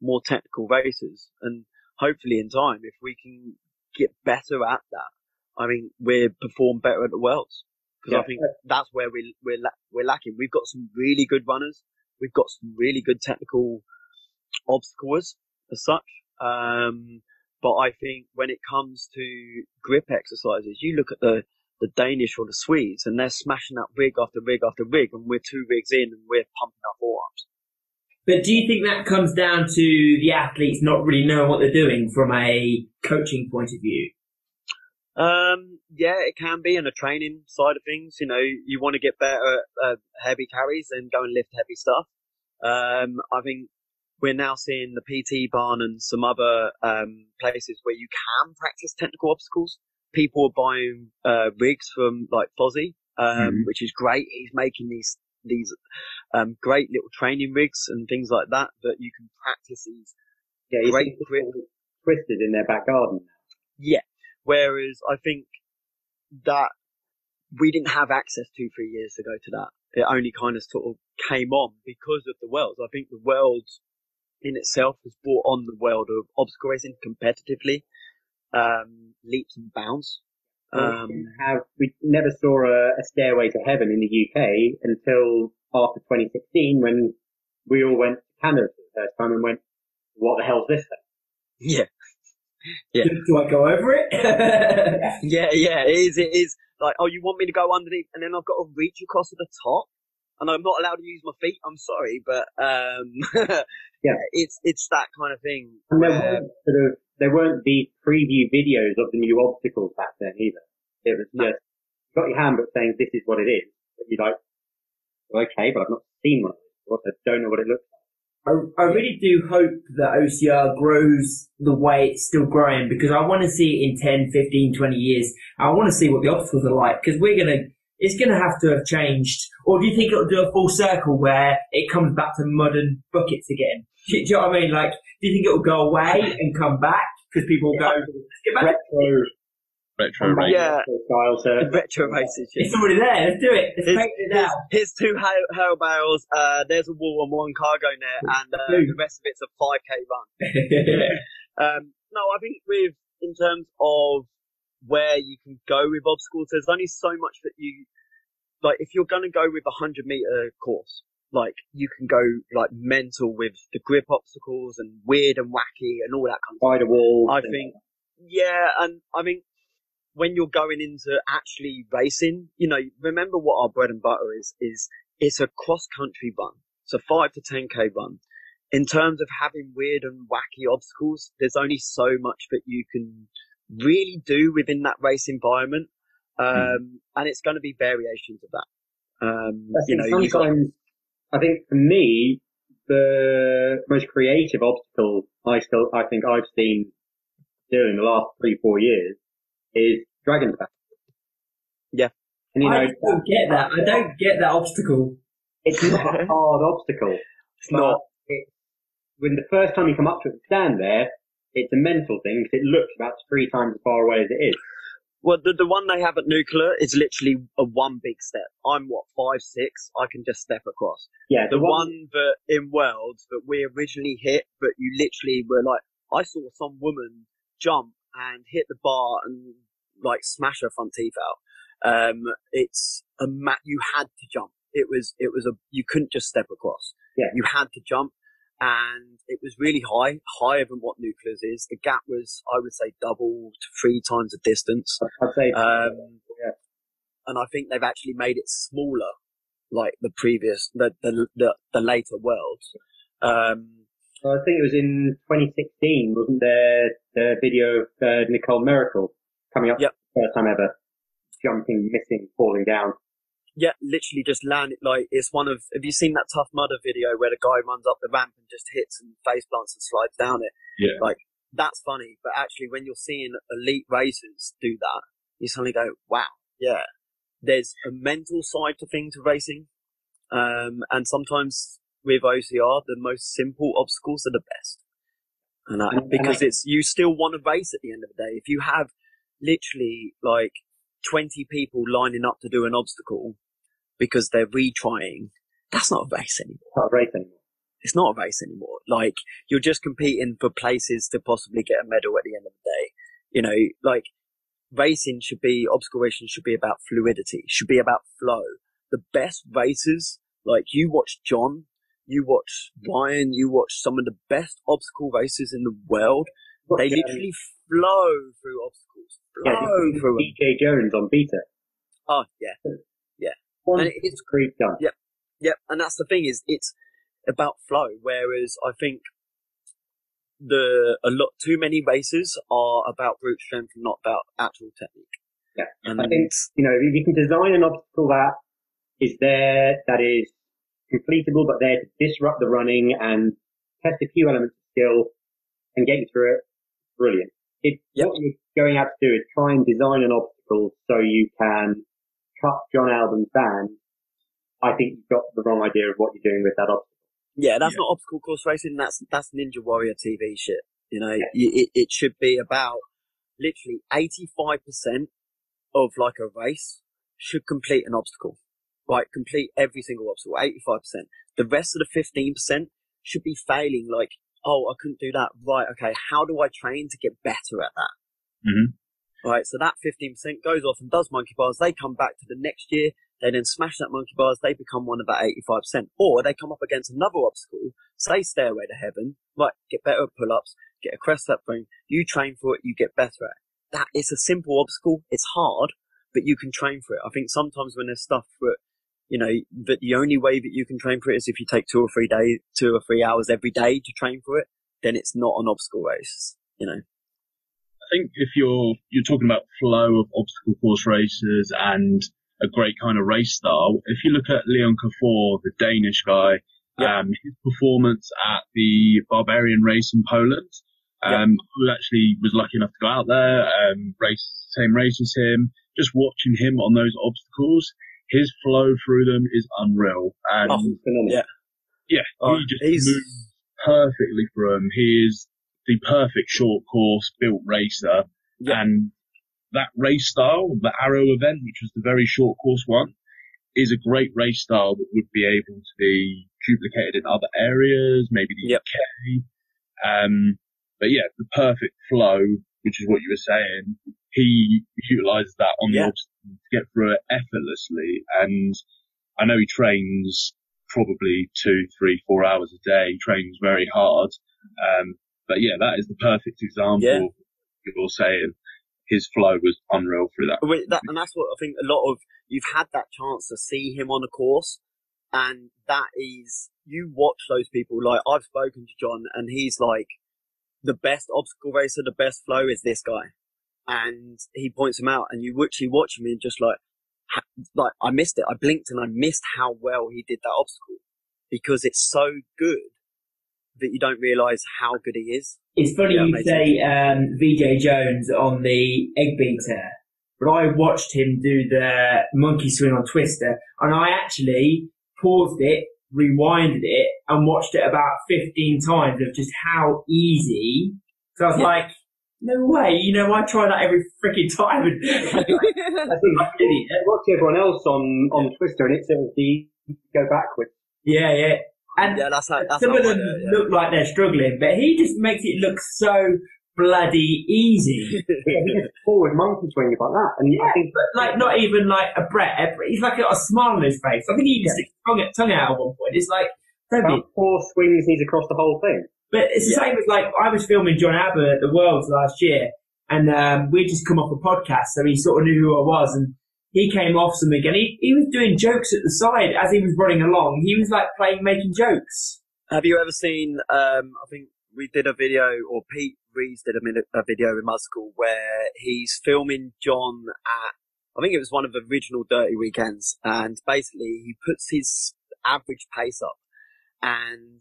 [SPEAKER 5] more technical races. And hopefully in time, if we can get better at that, I mean, we perform better at the Worlds. Because
[SPEAKER 7] Yeah.
[SPEAKER 5] I think that's where we, we're, la- we're lacking. We've got some really good runners. We've got some really good technical obstacles as such. Um, but I think when it comes to grip exercises, you look at the, the Danish or the Swedes and they're smashing out rig after rig after rig and we're two rigs in and we're pumping our forearms.
[SPEAKER 6] But do you think that comes down to the athletes not really knowing what they're doing from a coaching point of view?
[SPEAKER 5] Um, yeah, it can be in the training side of things. You know, you want to get better at uh, heavy carries and go and lift heavy stuff. Um, I think we're now seeing the PT barn and some other um, places where you can practice technical obstacles. People are buying uh, rigs from like Fozzy, um,
[SPEAKER 4] Mhm.
[SPEAKER 5] which is great. He's making these these um, great little training rigs and things like that that you can practice these
[SPEAKER 7] Yeah,
[SPEAKER 5] Great
[SPEAKER 7] see
[SPEAKER 5] grip.
[SPEAKER 7] people twisted in their back garden.
[SPEAKER 5] Yeah. Whereas I think that we didn't have access two, three years ago to that. It only kind of sort of came on because of the world. I think the world in itself has brought on the world of obstacle racing competitively, um, leaps and bounds.
[SPEAKER 7] we
[SPEAKER 5] Um,
[SPEAKER 7] didn't have we never saw a, a stairway to heaven in the UK until after 2016 when we all went to Canada for the first time and went, what the hell's this thing?
[SPEAKER 5] yeah. Yeah.
[SPEAKER 6] Do, do I go over it?
[SPEAKER 5] Yeah, yeah, it is, it is. Like, oh, you want me to go underneath and then I've got to reach across to the top? And I'm not allowed to use my feet. I'm sorry, but, um,
[SPEAKER 7] Yeah.
[SPEAKER 5] it's, it's that kind of thing.
[SPEAKER 7] And there
[SPEAKER 5] where-
[SPEAKER 7] weren't sort of there weren't these preview videos of the new obstacles back then either. It was
[SPEAKER 5] No.
[SPEAKER 7] just you got your handbook saying this is what it is, but you're like, well, okay, but I've not seen one of these. so I don't know what it looks like.
[SPEAKER 6] I, I really do hope that OCR grows the way it's still growing because I want to see it in 10, 15, 20 years. I want to see what the obstacles are like because we're going to, it's going to have to have changed. Or do you think it'll do a full circle where it comes back to mud and buckets again? Do you know what I mean? Like, do you think it'll go away and come back because people will go, let's get back?
[SPEAKER 7] Retro,
[SPEAKER 4] Retro
[SPEAKER 7] Back
[SPEAKER 4] race.
[SPEAKER 5] Yeah.
[SPEAKER 7] to style to
[SPEAKER 5] Retro races. yeah.
[SPEAKER 6] It's already there. Let's do it. Let's
[SPEAKER 5] Here's,
[SPEAKER 6] paint it now.
[SPEAKER 5] here's two hail, hail barrels. Uh, there's a wall and one cargo net, and uh, the rest of it's a 5k run. Um, no, I think with in terms of where you can go with obstacles, there's only so much that you like. If you're going to go with a hundred meter course, like you can go like mental with the grip obstacles and weird and wacky and all that kind of
[SPEAKER 7] spider walls.
[SPEAKER 5] I think, yeah, and I mean, when you're going into actually racing, you know, remember what our bread and butter is, is it's a cross country run. It's a five to 10k run. In terms of having weird and wacky obstacles, there's only so much that you can really do within that race environment. Um, and it's going to be variations of that. Um, you know, you got,
[SPEAKER 7] sometimes, I think for me, the most creative obstacle I still, I think I've seen during the last three, four years is Dragon's Back.
[SPEAKER 5] Yeah.
[SPEAKER 7] And you know,
[SPEAKER 6] I don't get that. I don't get that obstacle.
[SPEAKER 7] it's not a hard obstacle.
[SPEAKER 5] it's not,
[SPEAKER 7] It's, when the first time you come up to it and stand there, it's a mental thing because it looks about three times as far away as it is.
[SPEAKER 5] Well, the, the one they have at Nuclear is literally a one big step. I'm what five six. I can just step across.
[SPEAKER 7] Yeah,
[SPEAKER 5] The one that in Worlds that we originally hit, but you literally were like, I saw some woman jump and hit the bar and like smash her front teeth out. Um, it's a mat. You had to jump. It was it was a you couldn't just step across.
[SPEAKER 7] Yeah.
[SPEAKER 5] You had to jump, and it was really high, higher than what Nuclear's is. The gap was, I would say, double to three times the distance.
[SPEAKER 7] I'd say,
[SPEAKER 5] Um,
[SPEAKER 7] yeah.
[SPEAKER 5] and I think they've actually made it smaller, like the previous, the the the, the later worlds. Um,
[SPEAKER 7] I think it was in 2016, wasn't there, the video of uh, Nicole Mericle coming up
[SPEAKER 5] Yep.
[SPEAKER 7] first time ever, jumping, missing, falling down.
[SPEAKER 5] yeah, literally just landed like it's one of. Have you seen that Tough Mudder video where the guy runs up the ramp and just hits and face plants and slides down it?
[SPEAKER 4] Yeah.
[SPEAKER 5] Like that's funny, but actually when you're seeing elite racers do that, you suddenly go, "Wow, yeah." There's a mental side to things of racing, um, and sometimes with OCR, the most simple obstacles are the best. And, I,
[SPEAKER 7] And- and
[SPEAKER 5] because
[SPEAKER 7] I-
[SPEAKER 5] it's you still want to race at the end of the day. If you have literally like 20 people lining up to do an obstacle because they're retrying, that's not a race anymore.
[SPEAKER 7] It's not a race anymore.
[SPEAKER 5] It's not a race anymore. Like you're just competing for places to possibly get a medal at the end of the day. You know, like racing should be, obstacle racing should be about fluidity, should be about flow. The best racers, like you watch Jon, you watch Ryan, you watch some of the best obstacle racers in the world. They literally flow through obstacles.
[SPEAKER 7] Yeah,
[SPEAKER 5] through them.
[SPEAKER 7] DJ Jones on Beta.
[SPEAKER 5] Oh, yeah.
[SPEAKER 7] One
[SPEAKER 5] And it's
[SPEAKER 7] creep done.
[SPEAKER 5] Yeah. Yep, and that's the thing is it's about flow. Whereas I think the a lot too many races are about brute strength and not about actual technique.
[SPEAKER 7] Yeah.
[SPEAKER 5] and
[SPEAKER 7] I think, you know, if you can design an obstacle that is there, that is completable, but there to disrupt the running and test a few elements of skill and get you through it, brilliant. If
[SPEAKER 5] Yep.
[SPEAKER 7] what you're going out to do is try and design an obstacle so you can cut Jon Albon's band, I think you've got the wrong idea of what you're doing with that obstacle.
[SPEAKER 5] yeah, that's
[SPEAKER 4] Yeah.
[SPEAKER 5] not obstacle course racing. That's that's Ninja Warrior TV shit. You know, Y- it it should be about literally eighty five percent of like a race should complete an obstacle. Right, complete every single obstacle, eighty five percent. The rest of the fifteen percent should be failing. Like, oh, I couldn't do that. Right, okay, how do I train to get better at that?
[SPEAKER 4] Mhm.
[SPEAKER 5] Right, so that 15% goes off and does monkey bars. They come back to the next year. They then smash that monkey bars. They become one of that 85%. Or they come up against another obstacle, say Stairway to Heaven. Right, get better at pull-ups, get a crest up thing. You train for it, you get better at it. That is a simple obstacle. It's hard, but you can train for it. I think sometimes when there's stuff that, you know, but the only way that you can train for it is if you take two or three days, two or three hours every day to train for it, then it's not an obstacle race, you know.
[SPEAKER 4] I think if you're you're talking about flow of obstacle course races and a great kind of race style, if you look at Leon Kafour, the Danish guy,
[SPEAKER 5] Yep.
[SPEAKER 4] um, his performance at the Barbarian race in Poland, um, who actually was lucky enough to go out there, um, race same race as him, just watching him on those obstacles, his flow through them is unreal, and
[SPEAKER 5] Oh,
[SPEAKER 7] Phenomenal.
[SPEAKER 5] yeah.
[SPEAKER 4] yeah,
[SPEAKER 5] Oh,
[SPEAKER 4] he just
[SPEAKER 5] he's-
[SPEAKER 4] moves perfectly through them. He is the perfect short course built racer,
[SPEAKER 5] Yeah.
[SPEAKER 4] and that race style, the Arrow event, which was the very short course one, is a great race style that would be able to be duplicated in other areas, maybe the
[SPEAKER 5] Yep.
[SPEAKER 4] UK. Um, but yeah, the perfect flow, which is what you were saying, he utilizes that on
[SPEAKER 5] Yeah.
[SPEAKER 4] the obstacle to get through it effortlessly. And I know he trains probably two, three, four hours a day. He trains very hard. Um, but yeah, that is the perfect example
[SPEAKER 5] Yeah.
[SPEAKER 4] you're saying. His flow was unreal through that.
[SPEAKER 5] That, and that's what I think a lot of you've had that chance to see him on a course, and that is you watch those people. Like I've spoken to Jon, and he's like the best obstacle racer, the best flow is this guy, and he points him out, and you actually watch him and just like, like I missed it. I blinked and I missed how well he did that obstacle because it's so good that you don't realize how good he is.
[SPEAKER 6] It's funny
[SPEAKER 5] Yeah,
[SPEAKER 6] you
[SPEAKER 5] amazing.
[SPEAKER 6] say um, VJ Jones on the egg beater, but I watched him do the monkey swing on Twister, and I actually paused it, rewinded it, and watched it about 15 times of just how easy. So I was
[SPEAKER 5] Yeah.
[SPEAKER 6] like, no way, you know, I try that every freaking time. And
[SPEAKER 7] I think I watch everyone else on, on Twister and it's sort the go backwards.
[SPEAKER 6] yeah, yeah. And
[SPEAKER 5] yeah, that's how. That's
[SPEAKER 6] some of them
[SPEAKER 5] it, yeah.
[SPEAKER 6] look like they're struggling, but he just makes it look so bloody easy.
[SPEAKER 7] Yeah, he just forward monkey swings like that. And I think
[SPEAKER 6] but like not even like a Brett. He's like got a smile on his face. I think he even sticks tongue, tongue out at one point. It's like, don't be.
[SPEAKER 7] About four swings he's across the whole thing.
[SPEAKER 6] But it's the
[SPEAKER 5] Yeah.
[SPEAKER 6] same as like I was filming Jon Albon at the Worlds last year, and um, we'd just come off a podcast, so he sort of knew who I was, and he came off something, and he, he was doing jokes at the side as he was running along. He was like playing, making jokes.
[SPEAKER 5] Have you ever seen? Um, I think we did a video, or Pete Rees did a, minute, a video in my school where he's filming Jon at. I think it was one of the original Dirty Weekends, and basically he puts his average pace up, and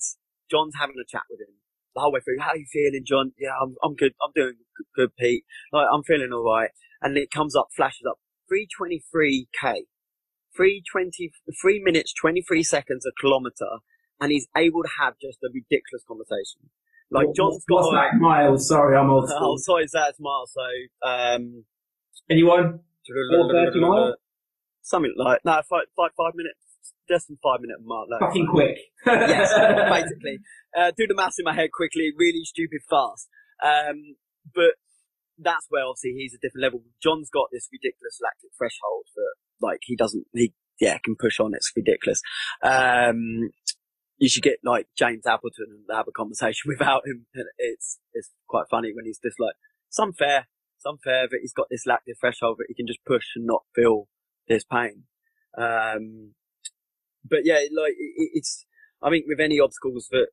[SPEAKER 5] Jon's having a chat with him the whole way through. How are you feeling, Jon? Yeah, I'm, I'm good. I'm doing good, Pete. Like I'm feeling all right. And it comes up, flashes up, 323k, 320, three minutes, 23 seconds a kilometer and he's able to have just a ridiculous conversation. Like Jon's got
[SPEAKER 6] what's
[SPEAKER 5] like,
[SPEAKER 6] that miles? Sorry, I'm old
[SPEAKER 5] oh,
[SPEAKER 6] school.
[SPEAKER 5] sorry, that's miles. So, um,
[SPEAKER 6] Anyone?
[SPEAKER 7] 430 miles?
[SPEAKER 5] something like no, five, five, five minutes, just than five minute mark. No,
[SPEAKER 6] Fucking quick.
[SPEAKER 5] yes, basically. Uh, do the maths in my head quickly, really stupid fast. Um, but that's where obviously he's a different level. Jon's got this ridiculous lactic threshold that, like, he doesn't, he, yeah, can push on. It's ridiculous. Um, you should get like James Appleton and have a conversation without him. It's, it's quite funny when he's just like, some fair, some fair, that he's got this lactic threshold that he can just push and not feel this pain. Um, but yeah, like it, it- it's. I think with any obstacles that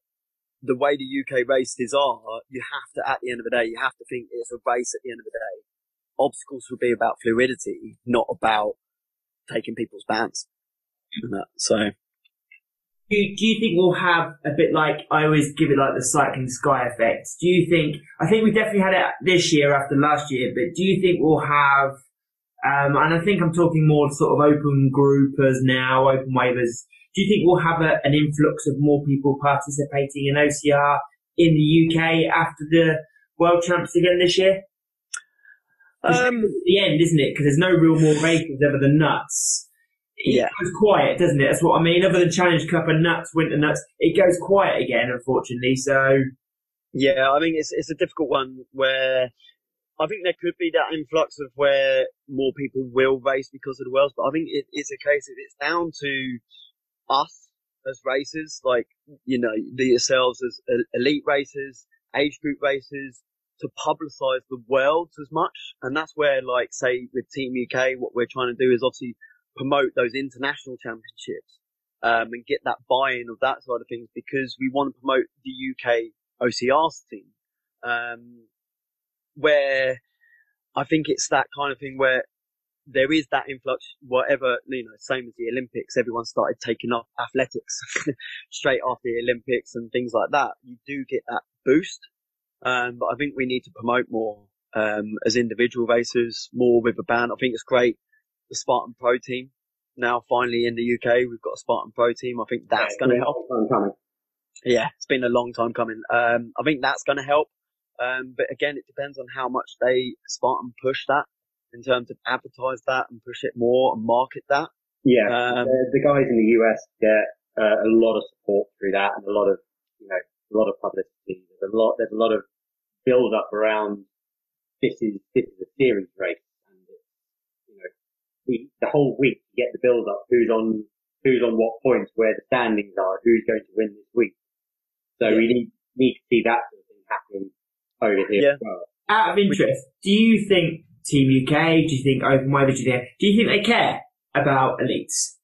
[SPEAKER 5] the way the UK races are, you have to at the end of the day, you have to think it's a race at the end of the day. Obstacles will be about fluidity, not about taking people's bands. So
[SPEAKER 6] Do you, do you think we'll have a bit like I always give it like the cycling sky effect? Do you think I think we definitely had it this year after last year, but do you think we'll have? Um, and I think I'm talking more sort of open groupers now, open waivers. Do you think we'll have a, an influx of more people participating in OCR in the UK after the World Champs again this year?
[SPEAKER 5] Um,
[SPEAKER 6] the end, isn't it? Because there's no real more races other than nuts. It
[SPEAKER 5] Yeah.
[SPEAKER 6] goes quiet, doesn't it? That's what I mean. Other than Challenge Cup and nuts, winter nuts, it goes quiet again, unfortunately. So
[SPEAKER 5] Yeah, I mean it's it's a difficult one where I think there could be that influx of where more people will race because of the Worlds, but I think it, it's a case of it's down to us as racers, like you know, the yourselves as elite racers, age group racers, to publicise the Worlds as much, and that's where, like, say with Team UK, what we're trying to do is obviously promote those international championships um, and get that buy-in of that side of things because we want to promote the UK OCR's team, um, where I think it's that kind of thing where there is that influx, whatever, you know, same as the Olympics, everyone started taking up athletics straight after the Olympics and things like that. You do get that boost. Um, but I think we need to promote more, um, as individual racers, more with a band. I think it's great. The Spartan Pro team now finally in the UK, we've got a Spartan Pro team. I think that's going to help. Yeah, it's been a long time coming. Um, I think that's going to help. Um, but again, it depends on how much they Spartan push that in terms of advertise that and push it more and market that.
[SPEAKER 7] Yeah,
[SPEAKER 5] Um,
[SPEAKER 7] the, the guys in the US get uh, a lot of support through that and a lot of, you know, a lot of publicity. There's a lot, there's a lot of build up around this is, this is a series race and you know, the, the whole week you get the build up, who's on, who's on what points, where the standings are, who's going to win this week. So we need, need to see that sort of thing happening over here
[SPEAKER 5] Yeah.
[SPEAKER 7] as well.
[SPEAKER 6] Out of interest, do you think Team UK, do you think Open Weather, do you think, do you think they care about elites?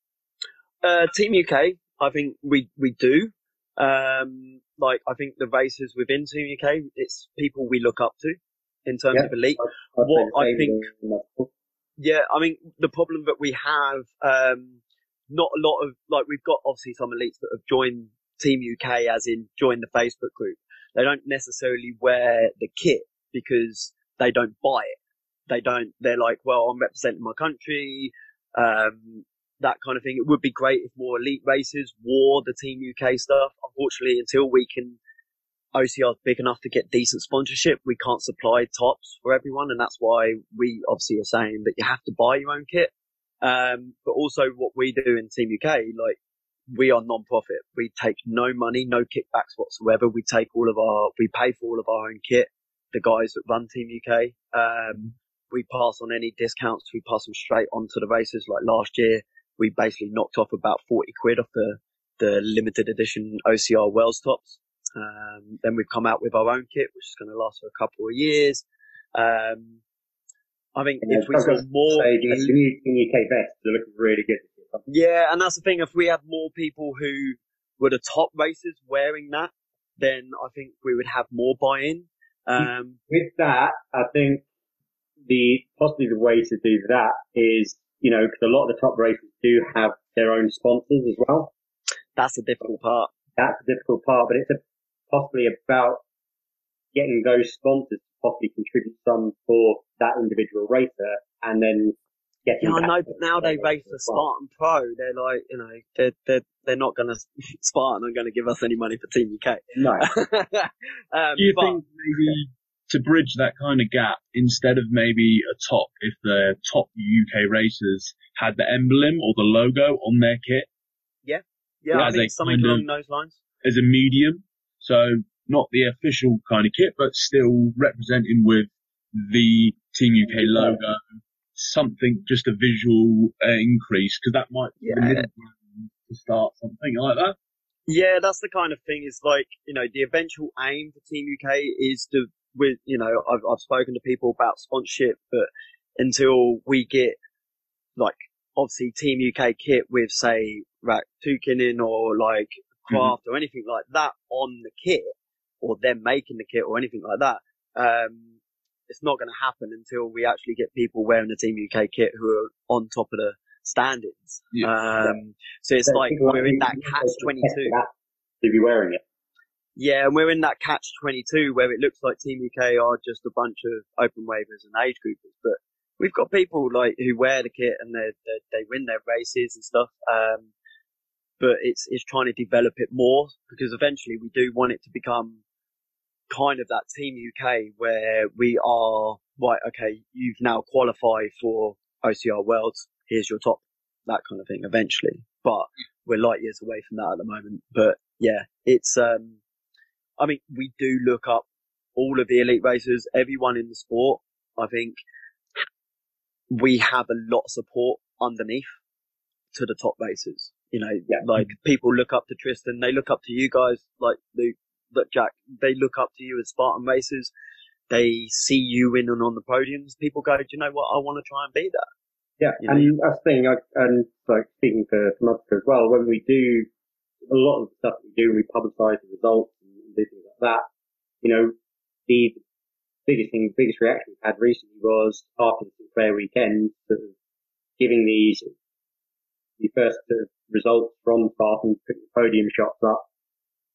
[SPEAKER 5] Uh, Team UK, I think we we do. Um, like I think the racers within Team UK, it's people we look up to in terms
[SPEAKER 7] Yeah.
[SPEAKER 5] of elite.
[SPEAKER 7] I'd say
[SPEAKER 5] What I think- Yeah, I mean the problem that we have, um, not a lot of like we've got obviously some elites that have joined Team UK, as in joined the Facebook group. They don't necessarily wear the kit because they don't buy it. They don't. They're like, well, I'm representing my country, um, that kind of thing. It would be great if more elite racers wore the Team UK stuff. Unfortunately, until we can OCR is big enough to get decent sponsorship. We can't supply tops for everyone, and that's why we obviously are saying that you have to buy your own kit. Um, but also what we do in Team UK, like we are non-profit. We take no money, no kickbacks whatsoever. We take all of our, we pay for all of our own kit. The guys that run Team UK, um, we pass on any discounts. We pass them straight on to the races. Like last year, we basically knocked off about 40 quid off the, the limited edition OCR Worlds tops. Um, then we've come out with our own kit, which is going to last for a couple of years. Um, I think
[SPEAKER 7] Yeah,
[SPEAKER 5] if we saw more,
[SPEAKER 7] So the, the new the UK vests are looking really good.
[SPEAKER 5] Yeah, and that's the thing. If we had more people who were the top racers wearing that, then I think we would have more buy-in. Um,
[SPEAKER 7] With that, I think the possibly the way to do that is, you know, because a lot of the top racers do have their own sponsors as well.
[SPEAKER 5] that's the difficult part.
[SPEAKER 7] That's the difficult part, but it's a, possibly about getting those sponsors to possibly contribute some for that individual racer and then getting
[SPEAKER 5] Yeah, I know, but now they
[SPEAKER 7] the
[SPEAKER 5] race
[SPEAKER 7] racer
[SPEAKER 5] for. Spartan Pro. They're like, you know, they're they're they're not gonna Spartan aren't gonna give us any money for Team UK.
[SPEAKER 7] No.
[SPEAKER 5] um,
[SPEAKER 4] Do you
[SPEAKER 5] but,
[SPEAKER 4] think maybe to bridge that kind of gap, instead of maybe a top, if the top UK racers had the emblem or the logo on their kit
[SPEAKER 5] yeah,
[SPEAKER 4] Yeah,
[SPEAKER 5] I think something
[SPEAKER 4] kind of-
[SPEAKER 5] along those lines.
[SPEAKER 4] as a medium, so not the official kind of kit, but still representing with the Team UK logo, something, just a visual uh, increase, because that might
[SPEAKER 5] Yeah.
[SPEAKER 4] to start something like that.
[SPEAKER 5] Yeah, that's the kind of thing. Is like you know the eventual aim for Team UK is to with you know I've I've spoken to people about sponsorship, but until we get like obviously Team UK kit with say Rack Tukinin or like Craft or anything like that on the kit, or them making the kit or anything like that, um, it's not going to happen until we actually get people wearing the Team UK kit who are on top of the standings. Um, so it's
[SPEAKER 7] So
[SPEAKER 5] like we're in that catch
[SPEAKER 7] you
[SPEAKER 5] twenty
[SPEAKER 7] test To be wearing it.
[SPEAKER 5] Yeah, and we're in that catch 22 where it looks like Team UK are just a bunch of open waivers and age groupers, but we've got people like who wear the kit and they they they win their races and stuff. Um, but it's it's trying to develop it more because eventually we do want it to become kind of that Team UK where we are right. Okay, you've now qualified for OCR Worlds. Here's your top, that kind of thing. Eventually, but we're light years away from that at the moment. But yeah, it's um, I mean, we do look up all of the elite racers, everyone in the sport. I think we have a lot of support underneath to the top racers. You know,
[SPEAKER 7] Yeah.
[SPEAKER 5] like people look up to Tristan, they look up to you guys, like Luke, look Jack, they look up to you as Spartan racers. They see you in and on the podiums. People go, do you know what? I want to try and be that.
[SPEAKER 7] Yeah,
[SPEAKER 5] You
[SPEAKER 7] and that's the thing, I, and like speaking for Tomatica as well, when we do a lot of the stuff we do, we publicise the results and do things like that, you know, the biggest thing, biggest reaction we've had recently was after the Sinclair weekend, sort of giving these, the first sort of results from Spartan, putting the podium shots up,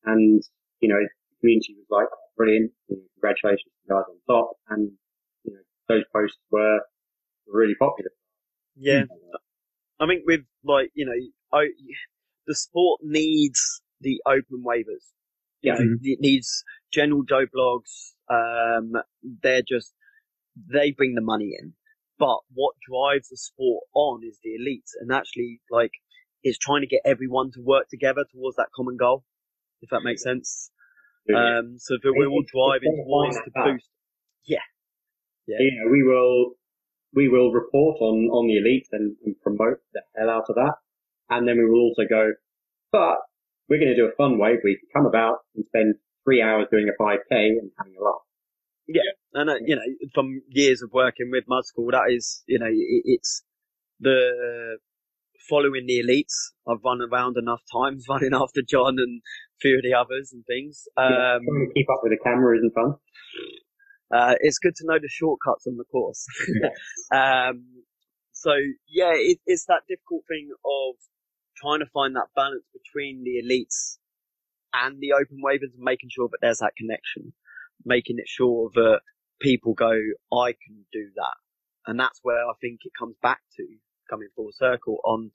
[SPEAKER 7] and, you know, the community was like, oh, brilliant, you know, congratulations to the guys on top, and, you know, those posts were really popular.
[SPEAKER 5] Yeah. I think with like, you know, I, the sport needs the open waivers. You
[SPEAKER 7] Yeah.
[SPEAKER 5] know, it needs general Joe blogs. Um, they're just, they bring the money in. But what drives the sport on is the elites, and actually, like, it's trying to get everyone to work together towards that common goal. If that makes sense. Um, so that we're all
[SPEAKER 7] It's- it's
[SPEAKER 5] driving towards to boost. Yeah. Yeah.
[SPEAKER 7] you know, we will we will report on on the elite and, and promote the hell out of that, and then we will also go, but we're going to do a fun wave week. Come about and spend three hours doing a 5k and having a laugh.
[SPEAKER 5] Yeah, and, uh, you know, from years of working with Mud School, that is, you know, it, it's the following the elites. I've run around enough times running after Jon and few of the others and things. Um,
[SPEAKER 7] Trying to keep up with the camera isn't fun.
[SPEAKER 5] uh, it's good to know the shortcuts on the course. um, so yeah, it, it's that difficult thing of trying to find that balance between the elites and the open waivers and making sure that there's that connection, making it sure that people go, I can do that. And that's where I think it comes back to coming full circle on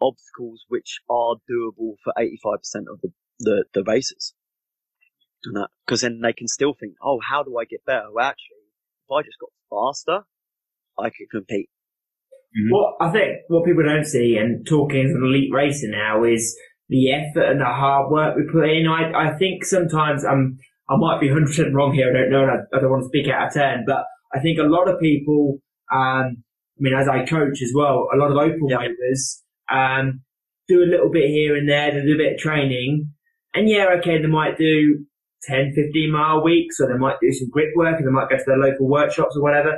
[SPEAKER 5] obstacles which are doable for 85% of the, the, the races. Because then they can still think, oh, how do I get better? Well, actually, if I just got faster, I could compete.
[SPEAKER 6] What I think what people don't see and talking as an elite racer now is the effort and the hard work we put in. I I think sometimes I'm I might be 100 percent wrong here. I don't know, and I, I don't want to speak out of turn, but I think a lot of people, um, I mean, as I coach as well, a lot of open
[SPEAKER 5] Yeah.
[SPEAKER 6] waivers, um, do a little bit here and there, they do a bit of training, and yeah, okay, they might do 10, 15 mile weeks, or they might do some grip work, and they might go to their local workshops or whatever.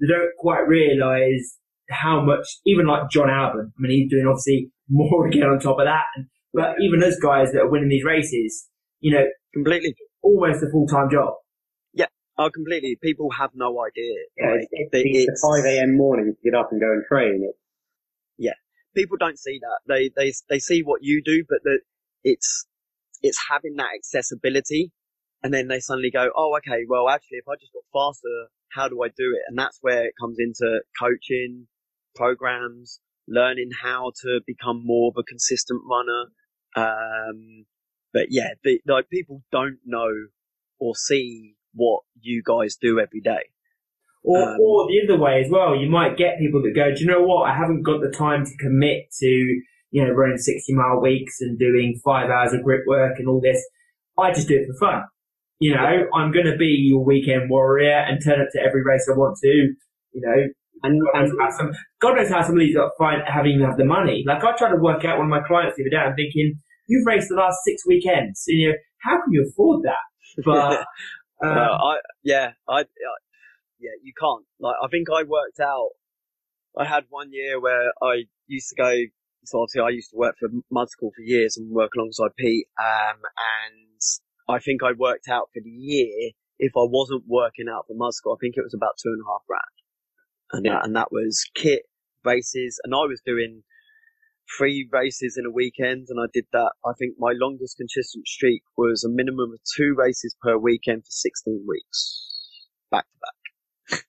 [SPEAKER 6] They don't quite realise how much, even like Jon Albon, I mean, he's doing obviously more again on top of that. And, but even those guys that are winning these races, you know,
[SPEAKER 5] Completely.
[SPEAKER 6] almost a full time job.
[SPEAKER 5] Yeah, oh, completely. People have no idea.
[SPEAKER 7] Yeah,
[SPEAKER 5] Like,
[SPEAKER 7] it's, it's,
[SPEAKER 5] it's-
[SPEAKER 7] the 5 a.m. morning to get up and go and train. It's,
[SPEAKER 5] people don't see that. They they they see what you do, but that it's it's having that accessibility, and then they suddenly go, oh, okay, well, actually, if I just got faster, how do I do it? And that's where it comes into coaching programs, learning how to become more of a consistent runner. Um, but yeah, the, like people don't know or see what you guys do every day.
[SPEAKER 6] Or,
[SPEAKER 5] Um,
[SPEAKER 6] or the other way as well, you might get people that go, do you know what? I haven't got the time to commit to, you know, running 60 mile weeks and doing five hours of grip work and all this. I just do it for fun. You know, I'm going to be your weekend warrior and turn up to every race I want to, you know,
[SPEAKER 7] and,
[SPEAKER 6] God
[SPEAKER 7] and
[SPEAKER 6] knows how some, God knows how some of these are find, having even have the money. Like I tried to work out one of my clients the other day. I'm thinking, you've raced the last six weekends. And, you know, how can you afford that? But, um,
[SPEAKER 5] I yeah, I, I yeah, you can't. Like, I think I worked out. I had one year where I used to go. So obviously, I used to work for Mud School for years and work alongside Pete. Um, and I think I worked out for the year. If I wasn't working out for Mud School, I think it was about two and a half grand. And that, and that was kit races, and I was doing three races in a weekend, and I did that. I think my longest consistent streak was a minimum of two races per weekend for 16 weeks, back to back.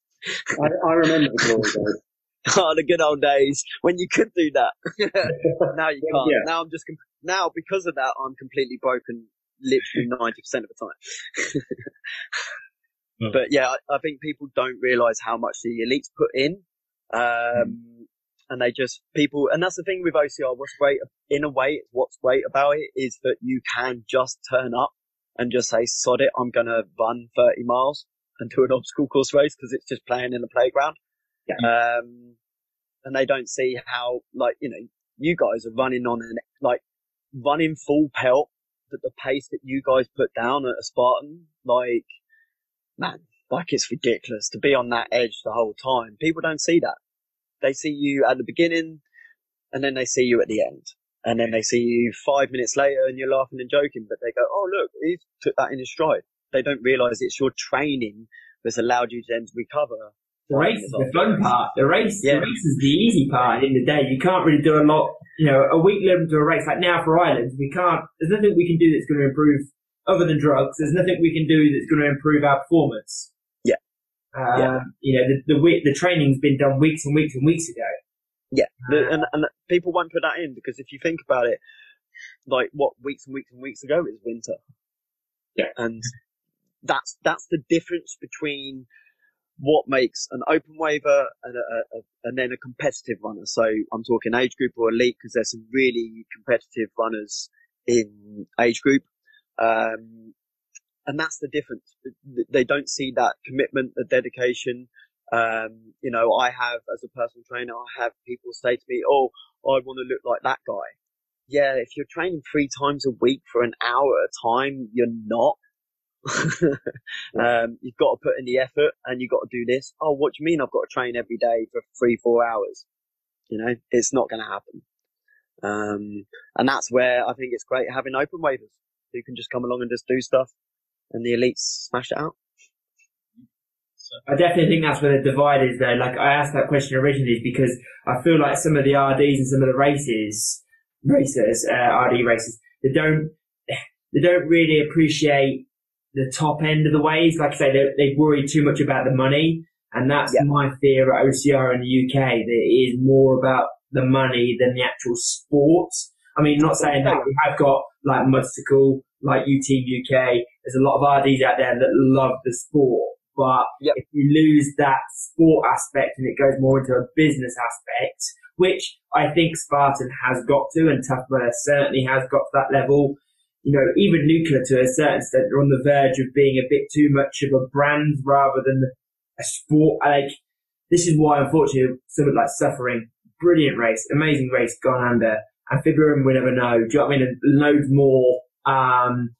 [SPEAKER 7] I, I remember the glory days.
[SPEAKER 5] Oh, the good old days when you could do that. now you can't.
[SPEAKER 7] Yeah.
[SPEAKER 5] Now I'm just com- now because of that, I'm completely broken. Literally 90% of the time.
[SPEAKER 4] Hmm.
[SPEAKER 5] but yeah, I, I think people don't realize how much the elites put in. Um, and they just people, and that's the thing with OCR. What's great in a way, what's great about it is that you can just turn up and just say, "Sod it, I'm gonna run 30 miles and do an obstacle course race because it's just playing in the playground." Um, and they don't see how, like, you know, you guys are running on an like running full pelt at the pace that you guys put down at a Spartan, like, man, like it's ridiculous to be on that edge the whole time. People don't see that. They see you at the beginning and then they see you at the end. And then they see you five minutes later and you're laughing and joking, but they go, oh, look, he took that in his stride. They don't realize it's your training that's allowed you then to recover.
[SPEAKER 6] The race is the fun part. The race,
[SPEAKER 5] Yeah.
[SPEAKER 6] the race is the easy part. In the day, you can't really do a lot. You know, a week leading to a race like now for Ireland, we can't. There's nothing we can do that's going to improve other than drugs. There's nothing we can do that's going to improve our performance.
[SPEAKER 5] Yeah.
[SPEAKER 6] Um,
[SPEAKER 5] Yeah.
[SPEAKER 6] You know, the the, the training's been done weeks and weeks and weeks ago.
[SPEAKER 5] Yeah, the, and and people won't put that in because if you think about it, like what weeks and weeks and weeks ago is winter.
[SPEAKER 7] Yeah.
[SPEAKER 5] and that's that's the difference between what makes an open waver and, a, a, and then a competitive runner. So I'm talking age group or elite because there's some really competitive runners in age group. Um, and that's the difference. They don't see that commitment, the dedication. Um, you know, I have, as a personal trainer, I have people say to me, Oh, I want to look like that guy. Yeah. If you're training three times a week for an hour at a time, you're not. um, you've got to put in the effort and you've got to do this. Oh, what do you mean I've got to train every day for three, four hours? You know, it's not going to happen. Um, and that's where I think it's great having open waivers who can just come along and just do stuff and the elites smash it out.
[SPEAKER 6] I definitely think that's where the divide is though. Like I asked that question originally because I feel like some of the RDs and some of the races, racers, uh, RD races, they don't, they don't really appreciate the top end of the ways. Like I say, they, they worry too much about the money. And that's yeah. my fear at OCR in the UK, that it is more about the money than the actual sport. I mean, not saying that we have got like Mudstacle, like UT UK. There's a lot of RDs out there that love the sport. But yep. if you lose that sport aspect and it goes more into a business aspect, which I think Spartan has got to and Tough Mudder certainly has got to that level, you know, even nuclear to a certain extent they're on the verge of being a bit too much of a brand rather than a sport. Like, this is why, unfortunately, something like suffering, brilliant race, amazing race, gone under. and Amphibian, we never know. Do you know what I mean? Loads more. Um,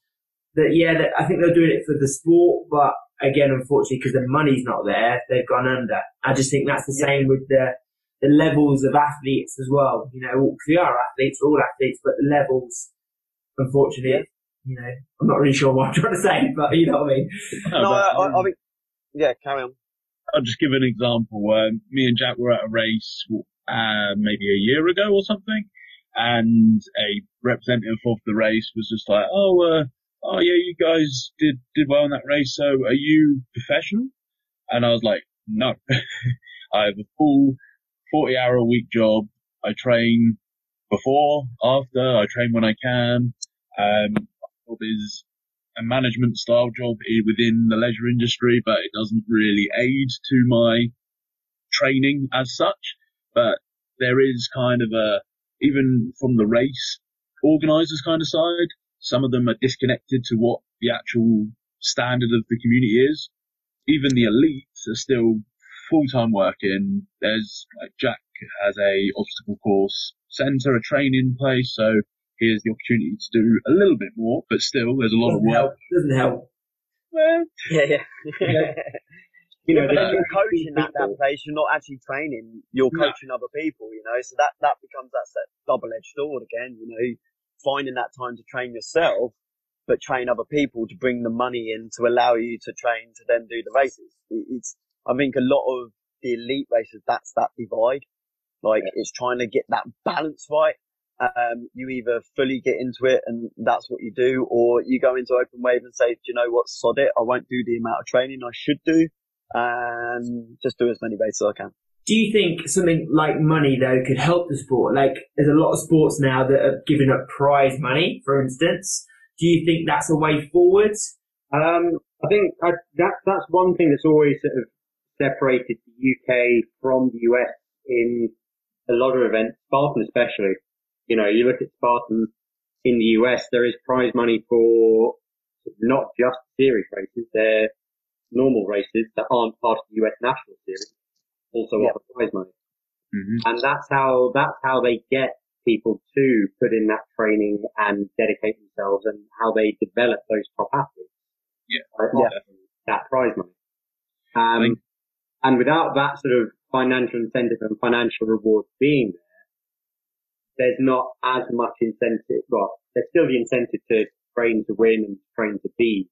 [SPEAKER 6] that yeah, that, I think they're doing it for the sport, but again, unfortunately, because the money's not there, they've gone under. I just think that's the yeah. same with the the levels of athletes as well. You know, we are athletes, we're all athletes, but the levels unfortunately. You know, I'm not really sure what I'm trying to say, but you know what I mean.
[SPEAKER 5] No, no I, I, I think, yeah, carry on.
[SPEAKER 4] I'll just give an example. Um, me and Jack were at a race, uh, maybe a year ago or something, and a representative of the race was just like, "Oh, uh, oh yeah, you guys did did well in that race. So are you professional?" And I was like, "No, I have a full 40 hour a week job. I train before, after. I train when I can. Um, job is a management style job within the leisure industry, but it doesn't really aid to my training as such. But there is kind of a, even from the race organizers kind of side, some of them are disconnected to what the actual standard of the community is. Even the elites are still full time working. There's like Jack has a obstacle course center, a training place. So here's the opportunity to do a little bit more, but still there's a lot
[SPEAKER 6] doesn't
[SPEAKER 4] of work.
[SPEAKER 6] Help. Doesn't help.
[SPEAKER 5] Well, yeah, yeah. yeah. You know, but you're coaching at that place. You're not actually training. You're coaching no. other people. You know, so that that becomes that double-edged sword again. You know, finding that time to train yourself, but train other people to bring the money in to allow you to train to then do the races. It's I think a lot of the elite races that's that divide. Like yeah. it's trying to get that balance right. Um, you either fully get into it and that's what you do, or you go into open wave and say, do you know what, sod it, I won't do the amount of training I should do, and just do as many races as I can.
[SPEAKER 6] Do you think something like money though could help the sport? Like there's a lot of sports now that are giving up prize money, for instance. Do you think that's a way forward?
[SPEAKER 7] Um, I think I, that that's one thing that's always sort of separated the UK from the US in a lot of events, Spartan especially. You know, you look at Spartan in the US, there is prize money for not just series races, they're normal races that aren't part of the US national series, also offer prize money. Mm-hmm. And that's how, that's how they get people to put in that training and dedicate themselves and how they develop those top athletes.
[SPEAKER 4] Yeah.
[SPEAKER 7] yeah. That prize money. Um, and without that sort of financial incentive and financial reward being there, there's not as much incentive. Well, there's still the incentive to train to win and train to be,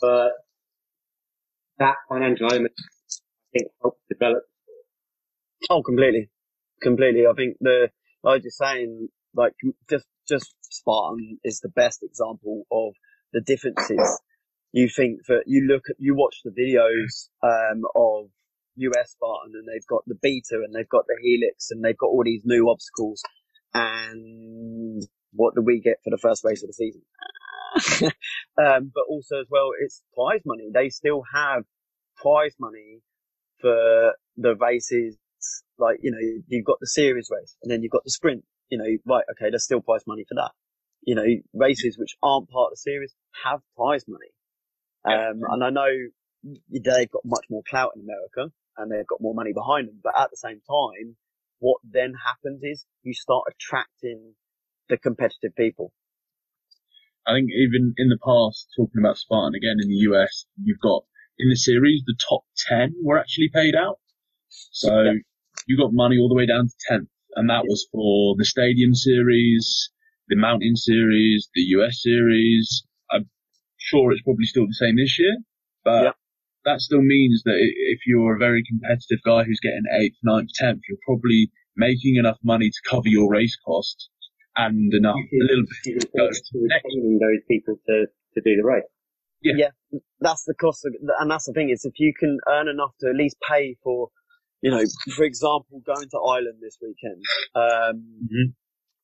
[SPEAKER 7] but that financial element, I think, helps develop.
[SPEAKER 5] Oh, completely, completely. I think the, like you're saying, like just just Spartan is the best example of the differences you think that you look at, you watch the videos, um, of US Spartan and they've got the beta and they've got the helix and they've got all these new obstacles. And what do we get for the first race of the season? um, but also as well, it's prize money. They still have prize money for the races. Like you know, you've got the series race, and then you've got the sprint. You know, right? Okay, there's still prize money for that. You know, races which aren't part of the series have prize money. Um, and I know they've got much more clout in America and they've got more money behind them. But at the same time, what then happens is you start attracting the competitive people.
[SPEAKER 4] I think even in the past, talking about Spartan again in the US, you've got in the series, the top 10 were actually paid out. So yeah. you got money all the way down to 10th. And that yeah. was for the stadium series, the mountain series, the US series. I'm sure it's probably still the same this year, but yeah. That still means that if you're a very competitive guy who's getting 8th, 9th, 10th, you're probably making enough money to cover your race cost and enough a little bit
[SPEAKER 7] to those people to, to do the race.
[SPEAKER 5] Yeah. yeah, that's the cost, of, and that's the thing is if you can earn enough to at least pay for, you know, for example, going to Ireland this weekend, um, mm-hmm.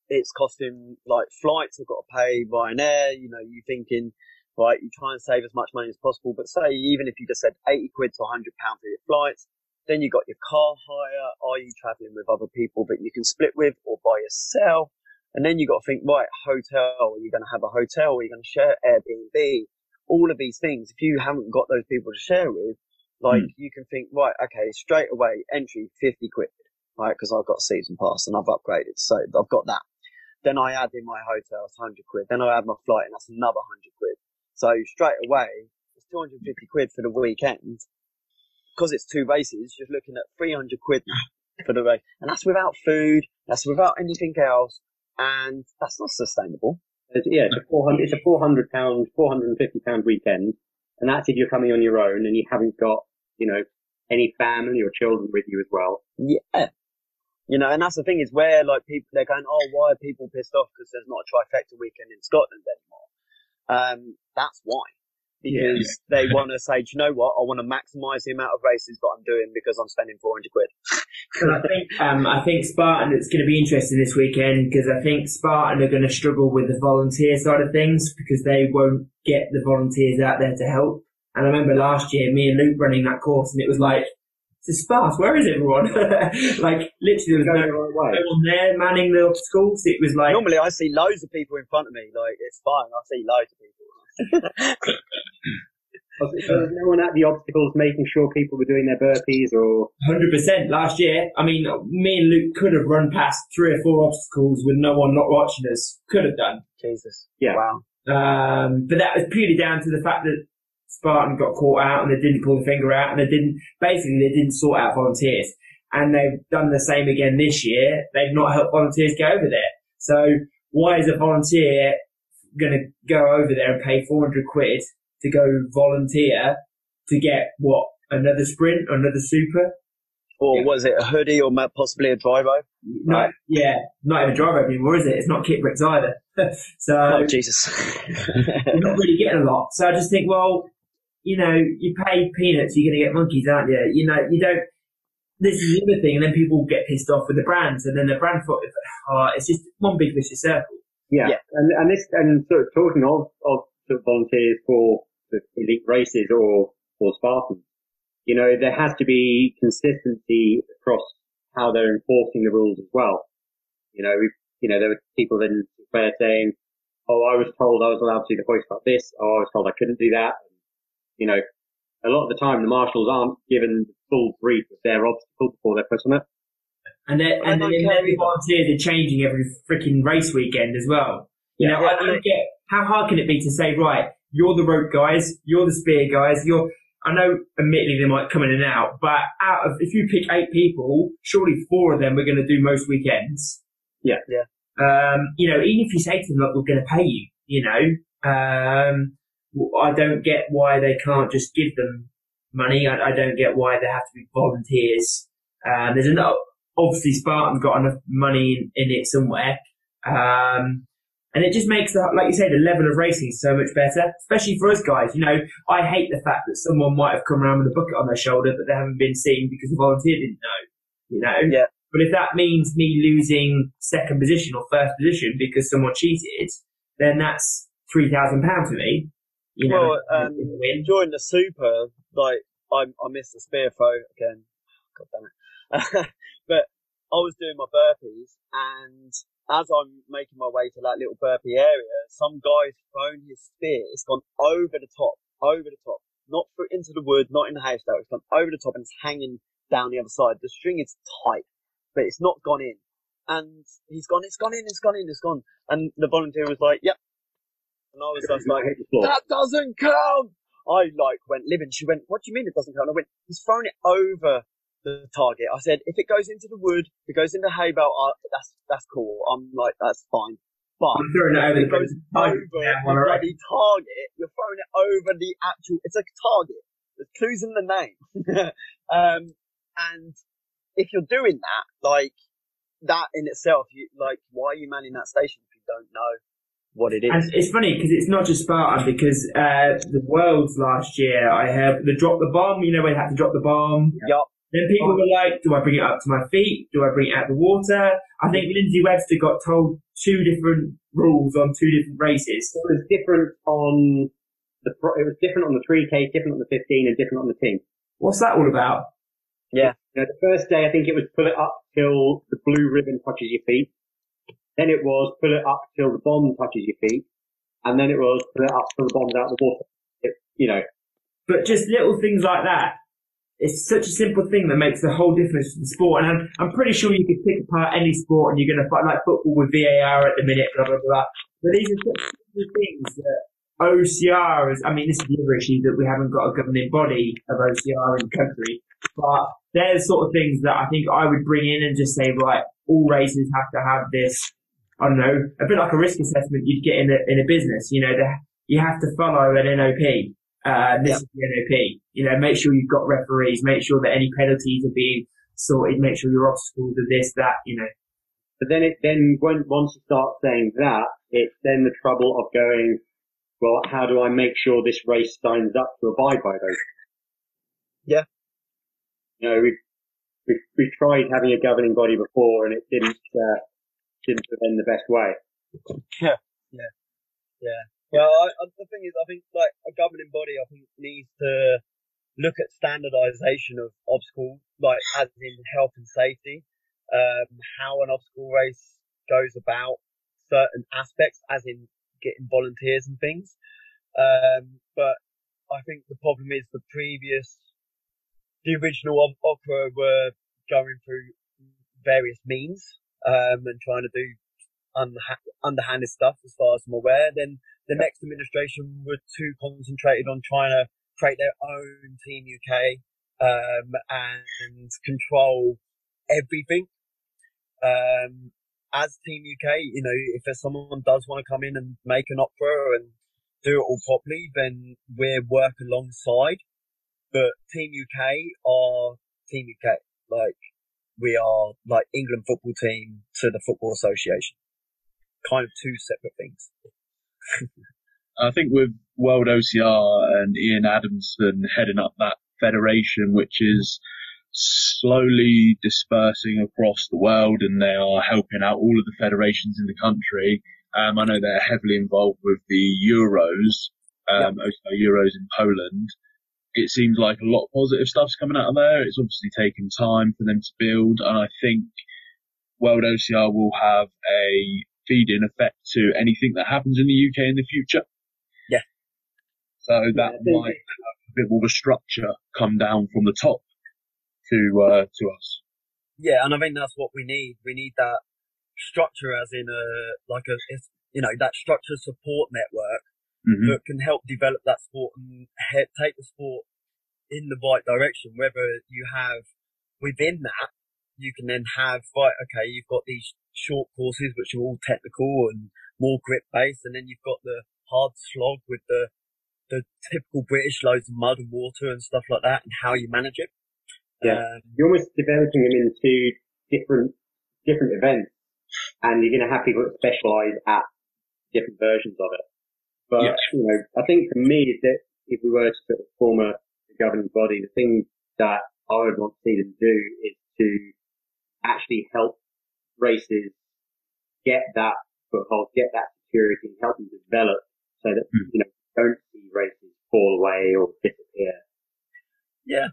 [SPEAKER 5] it's costing like flights I've got to pay Ryanair. You know, you thinking right, you try and save as much money as possible, but say even if you just said eighty quid to hundred pound for your flights, then you got your car hire. Are you traveling with other people that you can split with or by yourself? And then you got to think, right, hotel, are you going to have a hotel? Are you going to share Airbnb? All of these things, if you haven't got those people to share with, like mm. you can think, right, okay, straight away, entry 50 quid, right? Cause I've got a season pass and I've upgraded. So I've got that. Then I add in my hotel, it's 100 quid. Then I add my flight and that's another 100 quid. So straight away, it's 250 quid for the weekend. Because it's two races, you're looking at 300 quid for the race. And that's without food. That's without anything else and that's not sustainable.
[SPEAKER 7] It's, yeah, it's a 400, it's a 400 pound, 450 pound weekend, and that's if you're coming on your own and you haven't got, you know, any family or children with you as well.
[SPEAKER 5] Yeah. You know, and that's the thing is where like people, they're going, oh, why are people pissed off because there's not a trifecta weekend in Scotland anymore? Um, that's why because yeah. they want to say, do you know what? I want to maximise the amount of races that I'm doing because I'm spending 400 quid.
[SPEAKER 6] I think, um, I think Spartan, it's going to be interesting this weekend because I think Spartan are going to struggle with the volunteer side of things because they won't get the volunteers out there to help. And I remember last year, me and Luke running that course and it was like, it's sparse. Where is everyone? like literally, there was no, no one there manning the obstacles. It was like
[SPEAKER 5] normally I see loads of people in front of me. Like it's fine. I see loads of people
[SPEAKER 7] so there's no one at the obstacles making sure people were doing their burpees or.
[SPEAKER 6] 100%. Last year, I mean, me and Luke could have run past three or four obstacles with no one not watching us. Could have done.
[SPEAKER 5] Jesus.
[SPEAKER 7] Yeah.
[SPEAKER 5] Wow.
[SPEAKER 6] Um, but that was purely down to the fact that Spartan got caught out and they didn't pull the finger out and they didn't, basically they didn't sort out volunteers. And they've done the same again this year. They've not helped volunteers get over there. So why is a volunteer going to go over there and pay 400 quid to go volunteer to get what another sprint another super
[SPEAKER 5] or yeah. was it a hoodie or possibly a dryrobe?
[SPEAKER 6] No, yeah, not even a dryrobe anymore, is it? It's not Kit Brix either. so
[SPEAKER 5] oh, Jesus,
[SPEAKER 6] you're not really getting a lot. So I just think, well, you know, you pay peanuts, you're going to get monkeys, aren't you? You know, you don't. This is the other thing, and then people get pissed off with the brands, and then the brand thought, oh, it's just one big vicious circle.
[SPEAKER 7] Yeah. yeah. And, and this, and sort of talking of, of sort of volunteers for the elite races or, or Spartans, you know, there has to be consistency across how they're enforcing the rules as well. You know, you know, there were people in where saying, oh, I was told I was allowed to do the hoist like this, or I was told I couldn't do that. You know, a lot of the time the marshals aren't given the full brief of their obstacle before they're put on it.
[SPEAKER 6] And then, and then every volunteers are changing every freaking race weekend as well. You know, I don't get how hard can it be to say, right, you're the rope guys, you're the spear guys, you're. I know, admittedly, they might come in and out, but out of if you pick eight people, surely four of them are going to do most weekends.
[SPEAKER 7] Yeah,
[SPEAKER 5] yeah.
[SPEAKER 6] Um, you know, even if you say to them, "Look, we're going to pay you," you know, um, I don't get why they can't just give them money. I, I don't get why they have to be volunteers. Um, there's enough obviously Spartan's got enough money in, in it somewhere. Um, and it just makes the, like you say, the level of racing so much better, especially for us guys. You know, I hate the fact that someone might have come around with a bucket on their shoulder, but they haven't been seen because the volunteer didn't know. You know,
[SPEAKER 5] yeah.
[SPEAKER 6] But if that means me losing second position or first position because someone cheated, then that's three thousand pounds for me.
[SPEAKER 5] You know, well, um, during the super, like I, I missed the spear throw again. God damn it. but I was doing my burpees and as I'm making my way to that little burpee area, some guy's thrown his spear. It's gone over the top, over the top, not through into the wood, not in the house though. It's gone over the top and it's hanging down the other side. The string is tight, but it's not gone in. And he's gone, it's gone in, it's gone in, it's gone. And the volunteer was like, yep. And I was just like, that doesn't count. I like went living. She went, what do you mean it doesn't count? I went, he's thrown it over the target. I said, if it goes into the wood, if it goes into the hay bale, uh, that's that's cool. I'm like, that's fine. But
[SPEAKER 6] I'm throwing it over
[SPEAKER 5] if it
[SPEAKER 6] the
[SPEAKER 5] goes
[SPEAKER 6] target.
[SPEAKER 5] over
[SPEAKER 6] Yeah,
[SPEAKER 5] the bloody target, you're throwing it over the actual. It's a target. There's clues in the name. um, and if you're doing that, like that in itself, you like, why are you manning that station if you don't know what it is?
[SPEAKER 6] And it's funny because it's not just Spartan because uh, the Worlds last year I had the drop the bomb. You know where you had to drop the bomb.
[SPEAKER 5] Yup.
[SPEAKER 6] Then people were like, "Do I bring it up to my feet? Do I bring it out the water?" I think Lindsay Webster got told two different rules on two different races.
[SPEAKER 7] It was different on the, it was different on the 3K, different on the 15 and different on the team.
[SPEAKER 6] What's that all about?
[SPEAKER 7] You know, the first day, I think it was pull it up till the blue ribbon touches your feet. Then it was pull it up till the bomb touches your feet. And then it was pull it up till the bomb's out of the water. It, you know,
[SPEAKER 6] But just little things like that. It's such a simple thing that makes the whole difference to the sport. And I'm, I'm pretty sure you could pick apart any sport and you're going to find like football with VAR at the minute, blah, blah, blah. But these are such simple things that OCR is, I mean, this is the other issue that we haven't got a governing body of OCR in the country. But they're the sort of things that I think I would bring in and just say, right, all races have to have this, I don't know, a bit like a risk assessment you'd get in a, in a business, you know, the, you have to follow an NOP. Uh, this is the NOP. You know, make sure you've got referees, make sure that any penalties are being sorted, make sure your obstacles are this, that, you know.
[SPEAKER 7] but then it, then when, once you start saying that, it's then the trouble of going, well, how do I make sure this race signs up to abide by those?
[SPEAKER 5] Yeah.
[SPEAKER 7] You know, we've, we've, we've tried having a governing body before and it didn't, uh, didn't put in the best way. Yeah, yeah, yeah.
[SPEAKER 5] Well, I, I, the thing is, I think like a governing body, I think needs to look at standardisation of obstacles, like as in health and safety, um, how an obstacle race goes about certain aspects, as in getting volunteers and things. Um, but I think the problem is the previous, the original op- opera were going through various means um, and trying to do unha- underhanded stuff, as far as I'm aware. Then the next administration were too concentrated on trying to create their own Team UK um, and control everything. Um, as Team UK, you know, if there's someone does want to come in and make an opera and do it all properly, then we'll work alongside. But Team UK are Team UK. Like, we are like England football team to the Football Association. Kind of two separate things.
[SPEAKER 4] I think with World OCR and Ian Adamson heading up that federation, which is slowly dispersing across the world and they are helping out all of the federations in the country. Um, I know they're heavily involved with the Euros, um, OCR Euros in Poland. It seems like a lot of positive stuff's coming out of there. It's obviously taken time for them to build and I think World OCR will have a feed-in effect to anything that happens in the UK in the future.
[SPEAKER 5] Yeah.
[SPEAKER 4] So that
[SPEAKER 7] Yeah,
[SPEAKER 4] might have a bit more of a structure come down from the top to uh, to us.
[SPEAKER 5] Yeah, and I think that's what we need. We need that structure, as in a like a you know that structure support network
[SPEAKER 4] hmm
[SPEAKER 5] that can help develop that sport and he- take the sport in the right direction. Whether you have within that, you can then have right. Okay, you've got these short courses which are all technical and more grip based, and then you've got the hard slog with the the typical British loads of mud and water and stuff like that, and how you manage it.
[SPEAKER 7] Yeah.
[SPEAKER 5] Um,
[SPEAKER 7] You're almost developing them into different, different events and you're going to have people that specialize at different versions of it. But,
[SPEAKER 4] Yeah.
[SPEAKER 7] you know, I think for me that if we were to sort of form a governing body, the thing that I would want to see them do is to actually help races get that foothold, get that security, and help them develop so that,
[SPEAKER 4] Hmm.
[SPEAKER 7] you know, don't see races fall away or disappear.
[SPEAKER 5] Yeah,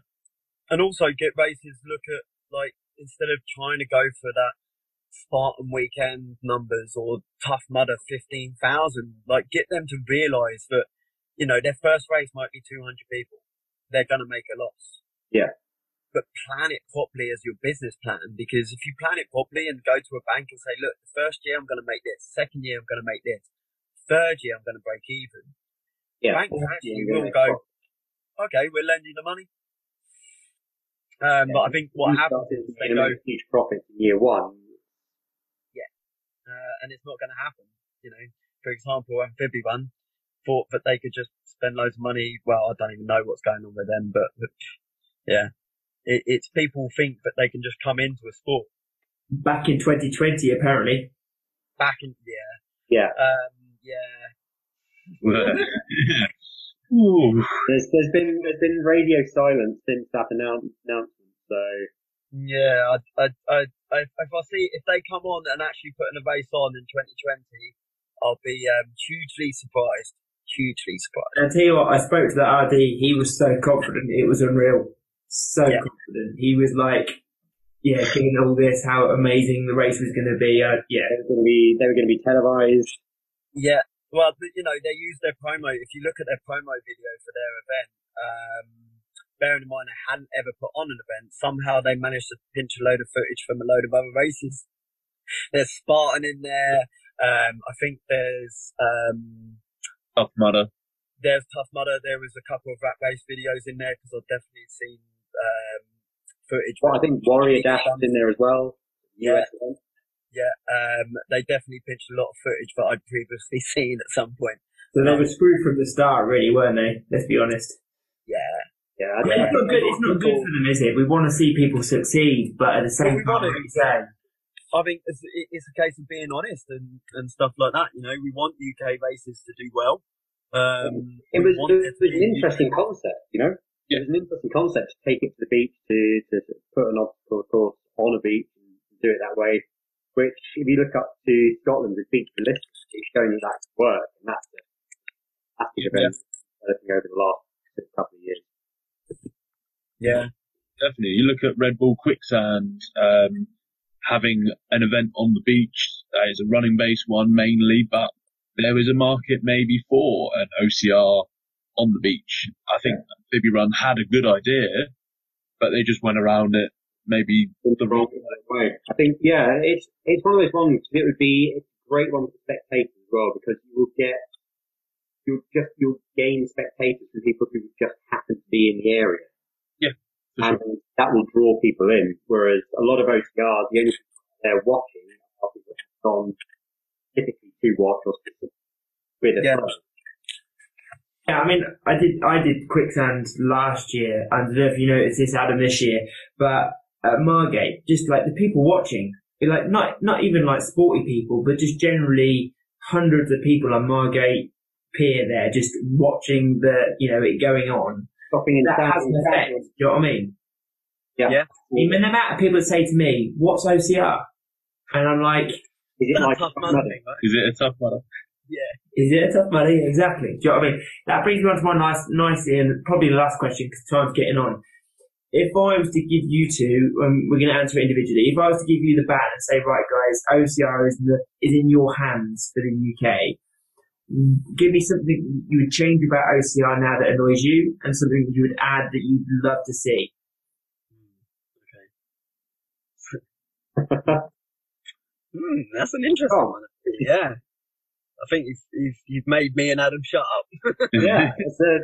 [SPEAKER 5] and also get races look at like instead of trying to go for that Spartan weekend numbers or Tough Mudder fifteen thousand, like get them to realise that you know their first race might be two hundred people, they're going to make a loss.
[SPEAKER 7] Yeah.
[SPEAKER 5] But plan it properly as your business plan because if you plan it properly and go to a bank and say, look, the first year I'm going to make this, second year I'm going to make this, third year I'm going to break even.
[SPEAKER 7] Yeah. Bank
[SPEAKER 5] actually will
[SPEAKER 7] yeah.
[SPEAKER 5] go, okay, we'll lend you the money. Um, but I think what happens is they go,
[SPEAKER 7] huge profits in year one.
[SPEAKER 5] Uh, and it's not going to happen. You know, for example, Amphibian thought that they could just spend loads of money. Well, I don't even know what's going on with them, but, but yeah, it, it's people think that they can just come into a sport
[SPEAKER 6] Back in 2020, apparently.
[SPEAKER 5] back in yeah,
[SPEAKER 7] Yeah.
[SPEAKER 5] um, yeah,
[SPEAKER 4] Ooh.
[SPEAKER 7] There's, there's been there's been radio silence since that announce, announcement. So
[SPEAKER 5] yeah. I, I, I, I, if I see if they come on and actually put a race on in 2020, I'll be um, hugely surprised. Hugely surprised.
[SPEAKER 6] And I tell you what, I spoke to the RD. He was so confident. It was unreal. So
[SPEAKER 5] Yeah.
[SPEAKER 6] confident. He was like, yeah, giving all this, how amazing the race was going to be. Uh, yeah.
[SPEAKER 7] they were going to be they were going to be televised.
[SPEAKER 5] Yeah, well, you know, they use their promo. If you look at their promo video for their event, um, bearing in mind I hadn't ever put on an event, somehow they managed to pinch a load of footage from a load of other races. There's Spartan in there. Um, I think there's um,
[SPEAKER 4] Tough mudder.
[SPEAKER 5] there's Tough Mudder. There was a couple of rat race videos in there because I've definitely seen um, footage.
[SPEAKER 7] Well, I think Warrior Dash is in there as well.
[SPEAKER 5] Yeah. Yeah, um, they definitely pinched a lot of footage that I'd previously seen at some point.
[SPEAKER 6] So they were screwed from the start, really, weren't they? Let's be honest.
[SPEAKER 5] Yeah,
[SPEAKER 7] Yeah,
[SPEAKER 6] I
[SPEAKER 7] I
[SPEAKER 6] mean,
[SPEAKER 7] think
[SPEAKER 6] it's not good. It's not good for them, is it? We want to see people succeed, but at the same
[SPEAKER 5] we
[SPEAKER 6] time,
[SPEAKER 5] want
[SPEAKER 6] like
[SPEAKER 5] it.
[SPEAKER 6] you say,
[SPEAKER 5] I think it's, it's a case of being honest and, and stuff like that. You know, we want UK races to do well. Um,
[SPEAKER 7] it was,
[SPEAKER 5] want
[SPEAKER 7] it was an
[SPEAKER 5] be-
[SPEAKER 7] interesting concept, you know. It was an interesting concept to take it to the beach to to put an obstacle course on a beach and do it that way. Which, if you look up to Scotland with Beach Ballistic, it's shown that that can work, and that's the that's the event developing over the last couple of years.
[SPEAKER 5] Yeah,
[SPEAKER 4] Definitely. You look at Red Bull Quicksand, um, having an event on the beach. That is a running based one mainly, but there is a market maybe for an OCR on the beach. I think Amphibi Run had a good idea, but they just went around it maybe the wrong
[SPEAKER 7] way. I think, yeah, it's it's one of those ones. It would be a great one for spectators as well because you will get you'll just you'll gain spectators from people who just happen to be in the area. And mm-hmm. that will draw people in. Whereas a lot of OCRs, the only people they're watching are people gone typically to watch or with a
[SPEAKER 5] Yeah.
[SPEAKER 6] Yeah, I mean, I did I did quicksand last year. I don't know if you noticed this, Adam, this year, but at Margate, just like the people watching, like not not even like sporty people, but just generally hundreds of people on Margate Pier there, just watching the you know it going on.
[SPEAKER 7] Stopping in
[SPEAKER 6] That has an effect. Do you know what I mean?
[SPEAKER 7] Yeah.
[SPEAKER 5] Yeah.
[SPEAKER 6] I mean, the amount of people that say to me, "What's OCR?" and I'm like,
[SPEAKER 7] Is it
[SPEAKER 5] a
[SPEAKER 7] like
[SPEAKER 5] tough
[SPEAKER 7] another?
[SPEAKER 5] money thing.
[SPEAKER 4] Is it a tough one?
[SPEAKER 6] Is it a tough money? Exactly. Do you know what I mean? That brings me on to my nice, nicely, and probably the last question because time's getting on. If I was to give you two, um, we're going to answer it individually. If I was to give you the bat and say, right, guys, OCR is, the, is in your hands for the UK, give me something you would change about OCR now that annoys you, and something you would add that you'd love to see.
[SPEAKER 5] Hmm, that's an interesting
[SPEAKER 7] Oh.
[SPEAKER 5] one. Yeah, I think you've, you've you've made me and Adam shut up.
[SPEAKER 7] yeah, it's a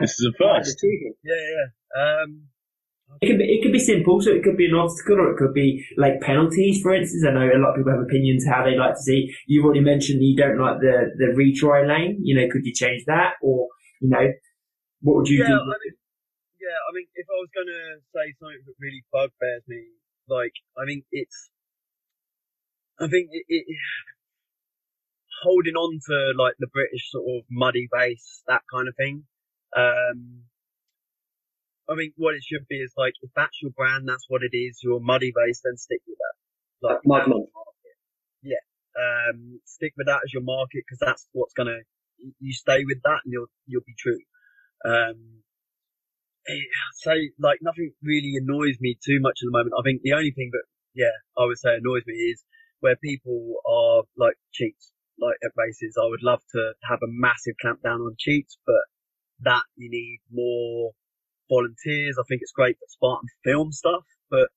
[SPEAKER 4] This is a first.
[SPEAKER 5] yeah, yeah. Um,
[SPEAKER 6] It could be it could be simple, so it could be an obstacle, or it could be like penalties, for instance. I know a lot of people have opinions how they like to see. You've already mentioned you don't like the the retry lane. You know, could you change that, or you know, what would you
[SPEAKER 5] yeah,
[SPEAKER 6] do?
[SPEAKER 5] I mean, yeah, I mean, if I was gonna say something that really bugbears me, like, I think it's, I think it, it holding on to like the British sort of muddy base, that kind of thing. Um, I mean, what it should be is like, if that's your brand, that's what it is, your muddy base, then stick with that. Like,
[SPEAKER 7] Mud
[SPEAKER 5] that's
[SPEAKER 7] Month.
[SPEAKER 5] your market. Yeah. Um, stick with that as your market because that's what's gonna, you- you stay with that and you'll, you'll be true. Um, say like nothing really annoys me too much at the moment. I think the only thing that yeah I would say annoys me is where people are like cheats like at races. I would love to have a massive clampdown on cheats, but that you need more volunteers. I think it's great that Spartan film stuff, but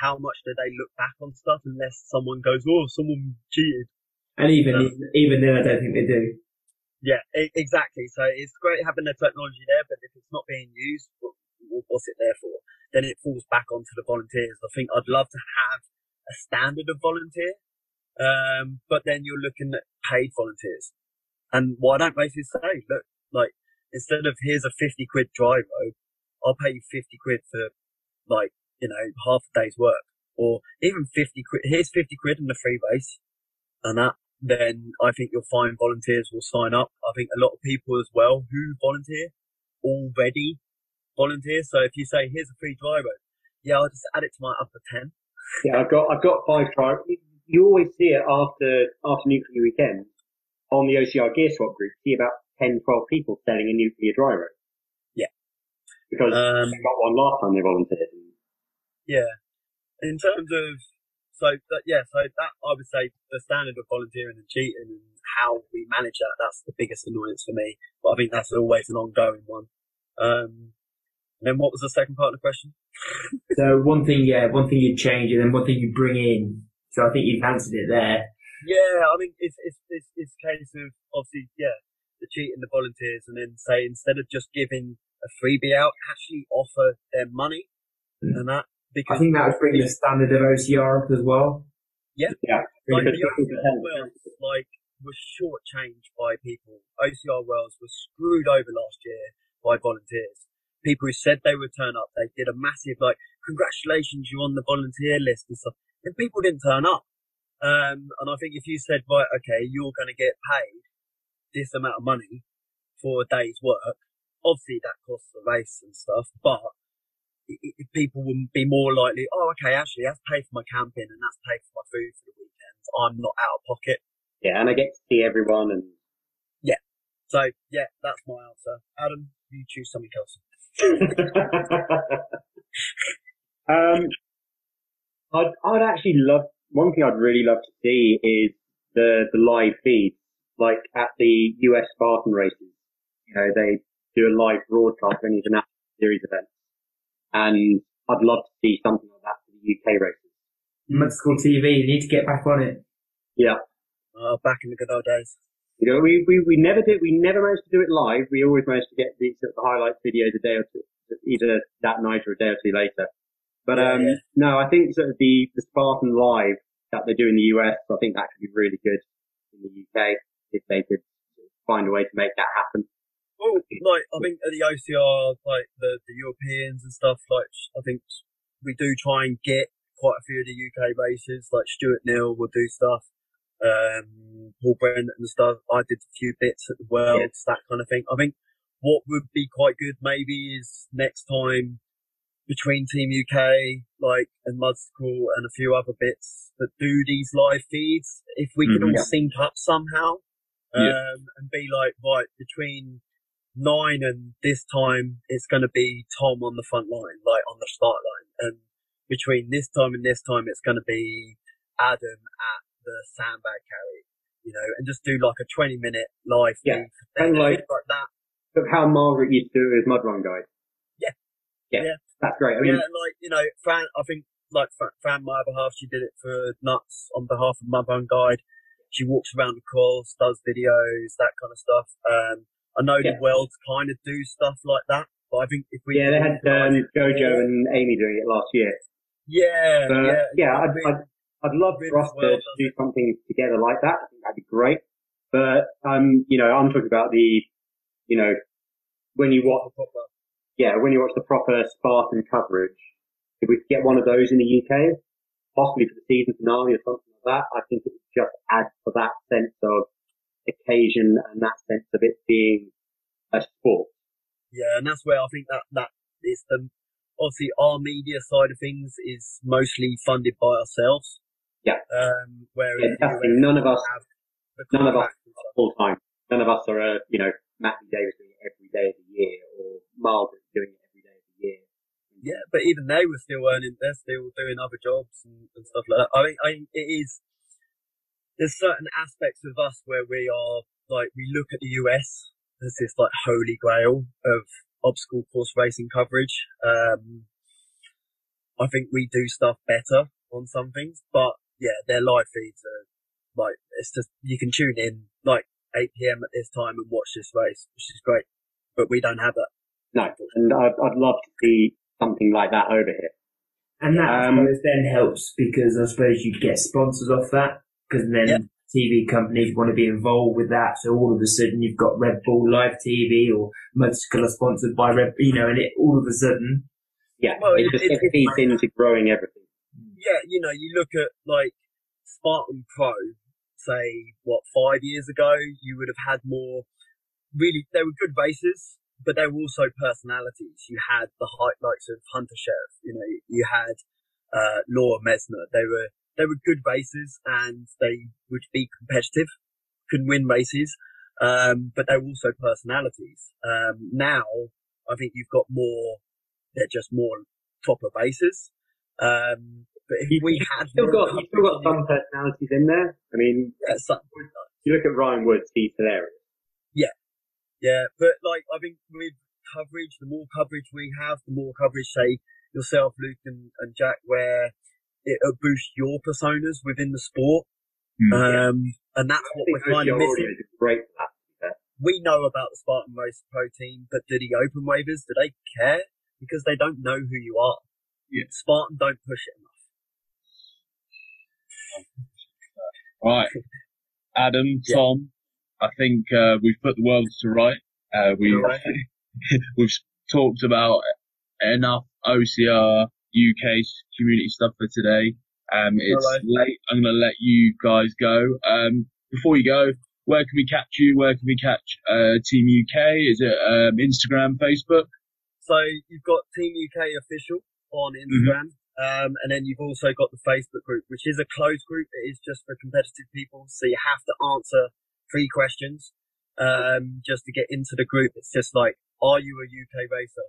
[SPEAKER 5] how much do they look back on stuff unless someone goes, oh, someone cheated?
[SPEAKER 6] And even even then, I don't think they do.
[SPEAKER 5] Yeah, e- exactly. So it's great having the technology there, but if it's not being used, what, wh- what's it there for? Then it falls back onto the volunteers. I think I'd love to have a standard of volunteer, um, but then you're looking at paid volunteers. And why don't races say, look, like instead of here's a 50 quid drive road, I'll pay you 50 quid for like, you know, half a day's work or even 50 quid. Here's 50 quid in the free base and that then I think you'll find volunteers will sign up. I think a lot of people as well who volunteer already volunteer. So if you say, here's a free dryrobe, yeah, I'll just add it to my upper 10.
[SPEAKER 7] Yeah, I've got I've got five trials. You always see it after after nuclear weekend on the OCR Gear Swap group. See about 10, 12 people selling a nuclear dryrobe.
[SPEAKER 5] Yeah.
[SPEAKER 7] Because
[SPEAKER 5] Um,
[SPEAKER 7] they got one last time they volunteered.
[SPEAKER 5] Yeah. In terms of, so that, yeah, so that I would say the standard of volunteering and cheating and how we manage that, that's the biggest annoyance for me. But I think that's always an ongoing one. Um, and then what was the second part of the question?
[SPEAKER 6] So one thing, yeah, one thing you'd change, and then one thing you bring in. So I think you've answered it there.
[SPEAKER 5] Yeah, I mean, it's, it's, it's, it's a case of obviously, yeah, the cheating, the volunteers, and then say instead of just giving a freebie out, actually offer their money
[SPEAKER 6] Mm.
[SPEAKER 5] and that. Because I
[SPEAKER 6] think that would bring the standard of OCR up as well.
[SPEAKER 7] Yeah,
[SPEAKER 5] like
[SPEAKER 7] because
[SPEAKER 5] the OCR
[SPEAKER 7] pretend-
[SPEAKER 5] like was shortchanged by people. OCR Worlds was screwed over last year by volunteers. People who said they would turn up, they did a massive like, congratulations, you're on the volunteer list and stuff. And people didn't turn up. Um, and I think if you said, right, okay, you're going to get paid this amount of money for a day's work, obviously that costs the race and stuff, but i- i- people would be more likely, oh, okay, actually, that's paid for my camping and that's paid for my food for the weekend. I'm not out of pocket.
[SPEAKER 7] yeah, and I get to see everyone and Yeah.
[SPEAKER 5] So, yeah, that's my answer. Adam, you choose something else.
[SPEAKER 7] um, I'd, I'd actually love, one thing I'd really love to see is the, the live feed, like at the US Spartan races. You know, they do a live broadcast of any of the national series events. And I'd love to see something like that for the UK races.
[SPEAKER 6] Mudstacle TV, you need to get back on it.
[SPEAKER 7] Yeah.
[SPEAKER 5] Uh, back in the good old days.
[SPEAKER 7] You know, we, we, we never did, we never managed to do it live. We always managed to get the, sort of the highlights videos a day or two, either that night or a day or two later. But,
[SPEAKER 5] Yeah,
[SPEAKER 7] um,
[SPEAKER 5] yeah.
[SPEAKER 7] no, I think sort of the, the Spartan live that they do in the US, I think that could be really good in the UK if they could find a way to make that happen.
[SPEAKER 5] Well, like, I think at the OCR, like, the, the Europeans and stuff, like, I think we do try and get quite a few of the UK races, like Stuart Neal will do stuff, um, Paul Brent and stuff. I did a few bits at the Worlds, that kind of thing. I think what would be quite good maybe is next time between Team UK, like, and Mudstacle and a few other bits that do these live feeds, if we could
[SPEAKER 7] Mhm.
[SPEAKER 5] all sync up somehow, um,
[SPEAKER 1] Yeah.
[SPEAKER 5] and be like, right, between nine and this time, it's going to be Tom on the front line, like on the start line. And between this time and this time, it's going to be Adam at the sandbag carry, you know, and just do like a 20 minute live
[SPEAKER 7] Yeah.
[SPEAKER 5] feed.
[SPEAKER 7] Kinda like-
[SPEAKER 5] like that.
[SPEAKER 7] Of how Margaret used to do it with Mud Run Guide.
[SPEAKER 5] Yeah.
[SPEAKER 7] Yeah.
[SPEAKER 5] Yeah.
[SPEAKER 7] That's great. I mean,
[SPEAKER 5] yeah, like you know, Fran. I think like Fran, Fran, my other half, she did it for Nuts on behalf of Mud Run Guide. She walks around the course, does videos, that kind of stuff. Um, I know
[SPEAKER 7] Yeah.
[SPEAKER 5] the worlds kind of do stuff like that, but I think if we
[SPEAKER 7] yeah, they had um, Jojo and Amy doing it last year.
[SPEAKER 5] yeah,
[SPEAKER 7] But
[SPEAKER 5] yeah,
[SPEAKER 7] yeah, I'd, I'd, I'd love for us
[SPEAKER 5] well
[SPEAKER 7] to do something together like that. I think that'd be great. But um, you know, I'm talking about the, you know, when you watch,
[SPEAKER 5] proper.
[SPEAKER 7] yeah, when you watch the proper Spartan coverage, if we could get one of those in the UK, possibly for the season finale or something like that, I think it would just add for that sense of occasion and that sense of it being a sport.
[SPEAKER 5] Yeah, and that's where I think that that is the obviously our media side of things is mostly funded by ourselves.
[SPEAKER 7] Yeah.
[SPEAKER 5] Um, whereas
[SPEAKER 7] Yeah, that's the
[SPEAKER 5] the
[SPEAKER 7] thing.
[SPEAKER 5] US
[SPEAKER 7] None of us,
[SPEAKER 5] have
[SPEAKER 7] none of us
[SPEAKER 5] contracts and stuff.
[SPEAKER 7] full time. None of us are, uh, you know, Matthew Davis doing it every day of the year or Margaret doing it every day of the year.
[SPEAKER 5] yeah, but even they were still earning, they're still doing other jobs and, and stuff like that. I mean, I mean, it is, there's certain aspects of us where we are, like, we look at the US as this, like, holy grail of obstacle course racing coverage. Um, I think we do stuff better on some things, but yeah, their live feeds are, like, it's just, you can tune in, like, 8 p.m. at this time and watch this race, which is great. But we don't have that.
[SPEAKER 7] No, and I'd, I'd love to see something like that over here.
[SPEAKER 6] And that I
[SPEAKER 7] Um,
[SPEAKER 6] suppose then helps because I suppose you get sponsors off that because then
[SPEAKER 5] Yep.
[SPEAKER 6] TV companies want to be involved with that. So all of a sudden you've got Red Bull Live TV or Motorcycle sponsored by Red, you know, and it all of a sudden,
[SPEAKER 7] Yeah,
[SPEAKER 5] Well,
[SPEAKER 7] it
[SPEAKER 5] it-
[SPEAKER 7] just
[SPEAKER 5] it-
[SPEAKER 7] it feeds into growing everything.
[SPEAKER 5] yeah, you know, you look at like Spartan Pro, say what five years ago, you would have had more. Really, they were good races, but they were also personalities. You had the height likes of Hunter Sheriff. You know, you had uh, Laura Mesner. They were they were good races, and they would be competitive, could win races, um, but they were also personalities. Um, now, I think you've got more. They're just more proper races. Um, but if we had
[SPEAKER 7] Still got, you've still got some personalities in there. I mean,
[SPEAKER 5] yeah, some-
[SPEAKER 7] you look at Ryan Woods, he's hilarious.
[SPEAKER 5] Yeah, yeah, but like I think with coverage, the more coverage we have, the more coverage, say yourself, Luke, and, and Jack, where it'll boost your personas within the sport.
[SPEAKER 4] Hmm.
[SPEAKER 5] Um, and that's
[SPEAKER 7] I
[SPEAKER 5] what we're kind of missing.
[SPEAKER 7] great for.
[SPEAKER 5] We know about the Spartan Race Pro team, but do the open waivers, do they care? Because they don't know who you are.
[SPEAKER 4] Yeah.
[SPEAKER 5] Spartan don't push it enough.
[SPEAKER 4] Right. Adam,
[SPEAKER 5] Yeah.
[SPEAKER 4] Tom, I think uh, we've put the world to right. Uh, we've
[SPEAKER 5] Right.
[SPEAKER 4] we've talked about enough OCR UK community stuff for today. Um, it's
[SPEAKER 5] Alright.
[SPEAKER 4] late. I'm going to let you guys go. Um, before you go, where can we catch you? Where can we catch uh, Team UK? Is it um, Instagram, Facebook?
[SPEAKER 5] So you've got Team UK official on Instagram, um, and then you've also got the Facebook group, which is a closed group. It is just for competitive people, so you have to answer three questions um, just to get into the group. It's just like, are you a UK racer?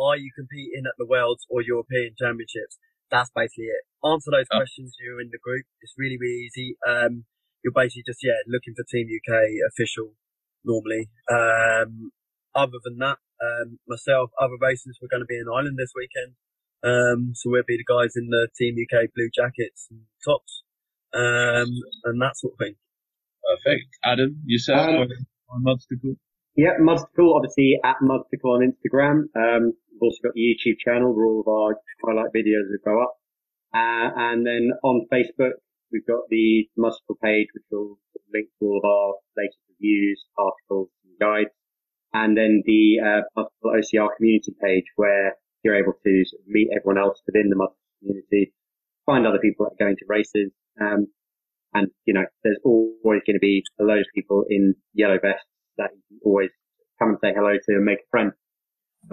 [SPEAKER 5] Are you competing at the Worlds or European Championships? That's basically it. Answer those
[SPEAKER 4] Oh.
[SPEAKER 5] questions. You're in the group. It's really, really easy. Um, you're basically just yeah looking for Team UK official normally. Um, other than that, um, myself, other racers, we're going to be in Ireland this weekend. Um, so we'll be the guys in the Team UK blue jackets and tops, um, and that sort of thing.
[SPEAKER 4] Perfect. Adam, yourself
[SPEAKER 7] Um,
[SPEAKER 4] on Mudstacle?
[SPEAKER 7] Yeah, Mudstacle, obviously at Mudstacle on Instagram. Um, we've also got the YouTube channel where all of our highlight videos will go up. Uh, and then on Facebook, we've got the Mudstacle page, which will link to all of our latest reviews, articles, and guides. And then the uh, OCR community page where you're able to meet everyone else within the Mudstacle community, find other people that are going to races, um, and, you know, there's always going to be a load of people in yellow vests that you can always come and say hello to and make a friend.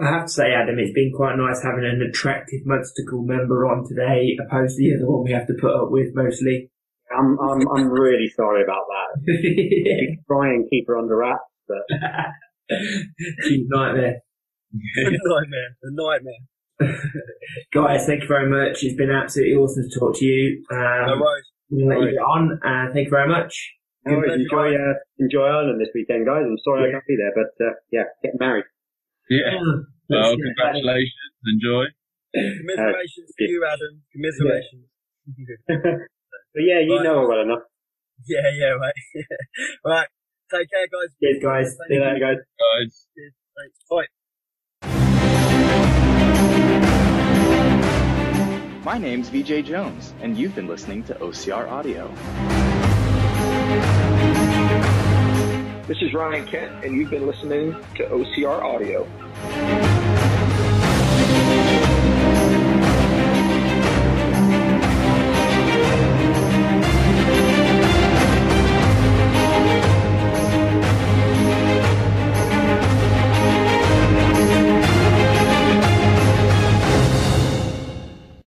[SPEAKER 6] I have to say, Adam, it's been quite nice having an attractive Mudstacle member on today, opposed to the other one we have to put up with mostly.
[SPEAKER 7] I'm, I'm, I'm really sorry about that. We try and keep her under wraps, but
[SPEAKER 6] She's a nightmare.
[SPEAKER 5] a nightmare, a nightmare.
[SPEAKER 6] Guys, thank you very much. It's been absolutely awesome to talk to you.
[SPEAKER 5] No
[SPEAKER 6] Um,
[SPEAKER 5] worries.
[SPEAKER 6] we'll let you get on, and thank you very much.
[SPEAKER 7] no worries. enjoy, uh, enjoy Ireland this weekend, guys. I'm sorry I can't be there, but, uh, yeah, get married.
[SPEAKER 4] Yeah. Well, oh,
[SPEAKER 6] get
[SPEAKER 4] congratulations. Enjoy.
[SPEAKER 5] Commiserations for you, Adam. Commiserations.
[SPEAKER 7] But yeah, you
[SPEAKER 5] Right.
[SPEAKER 7] know her well enough.
[SPEAKER 5] yeah, yeah, right. right. Take care, guys.
[SPEAKER 6] Cheers, guys.
[SPEAKER 5] Thank
[SPEAKER 7] See you
[SPEAKER 5] you.
[SPEAKER 7] later, guys.
[SPEAKER 4] Guys.
[SPEAKER 5] Cheers. Thanks. Bye.
[SPEAKER 8] My name's VJ Jones, and you've been listening to OCR Audio.
[SPEAKER 9] This is Ryan Kent, and you've been listening to OCR Audio.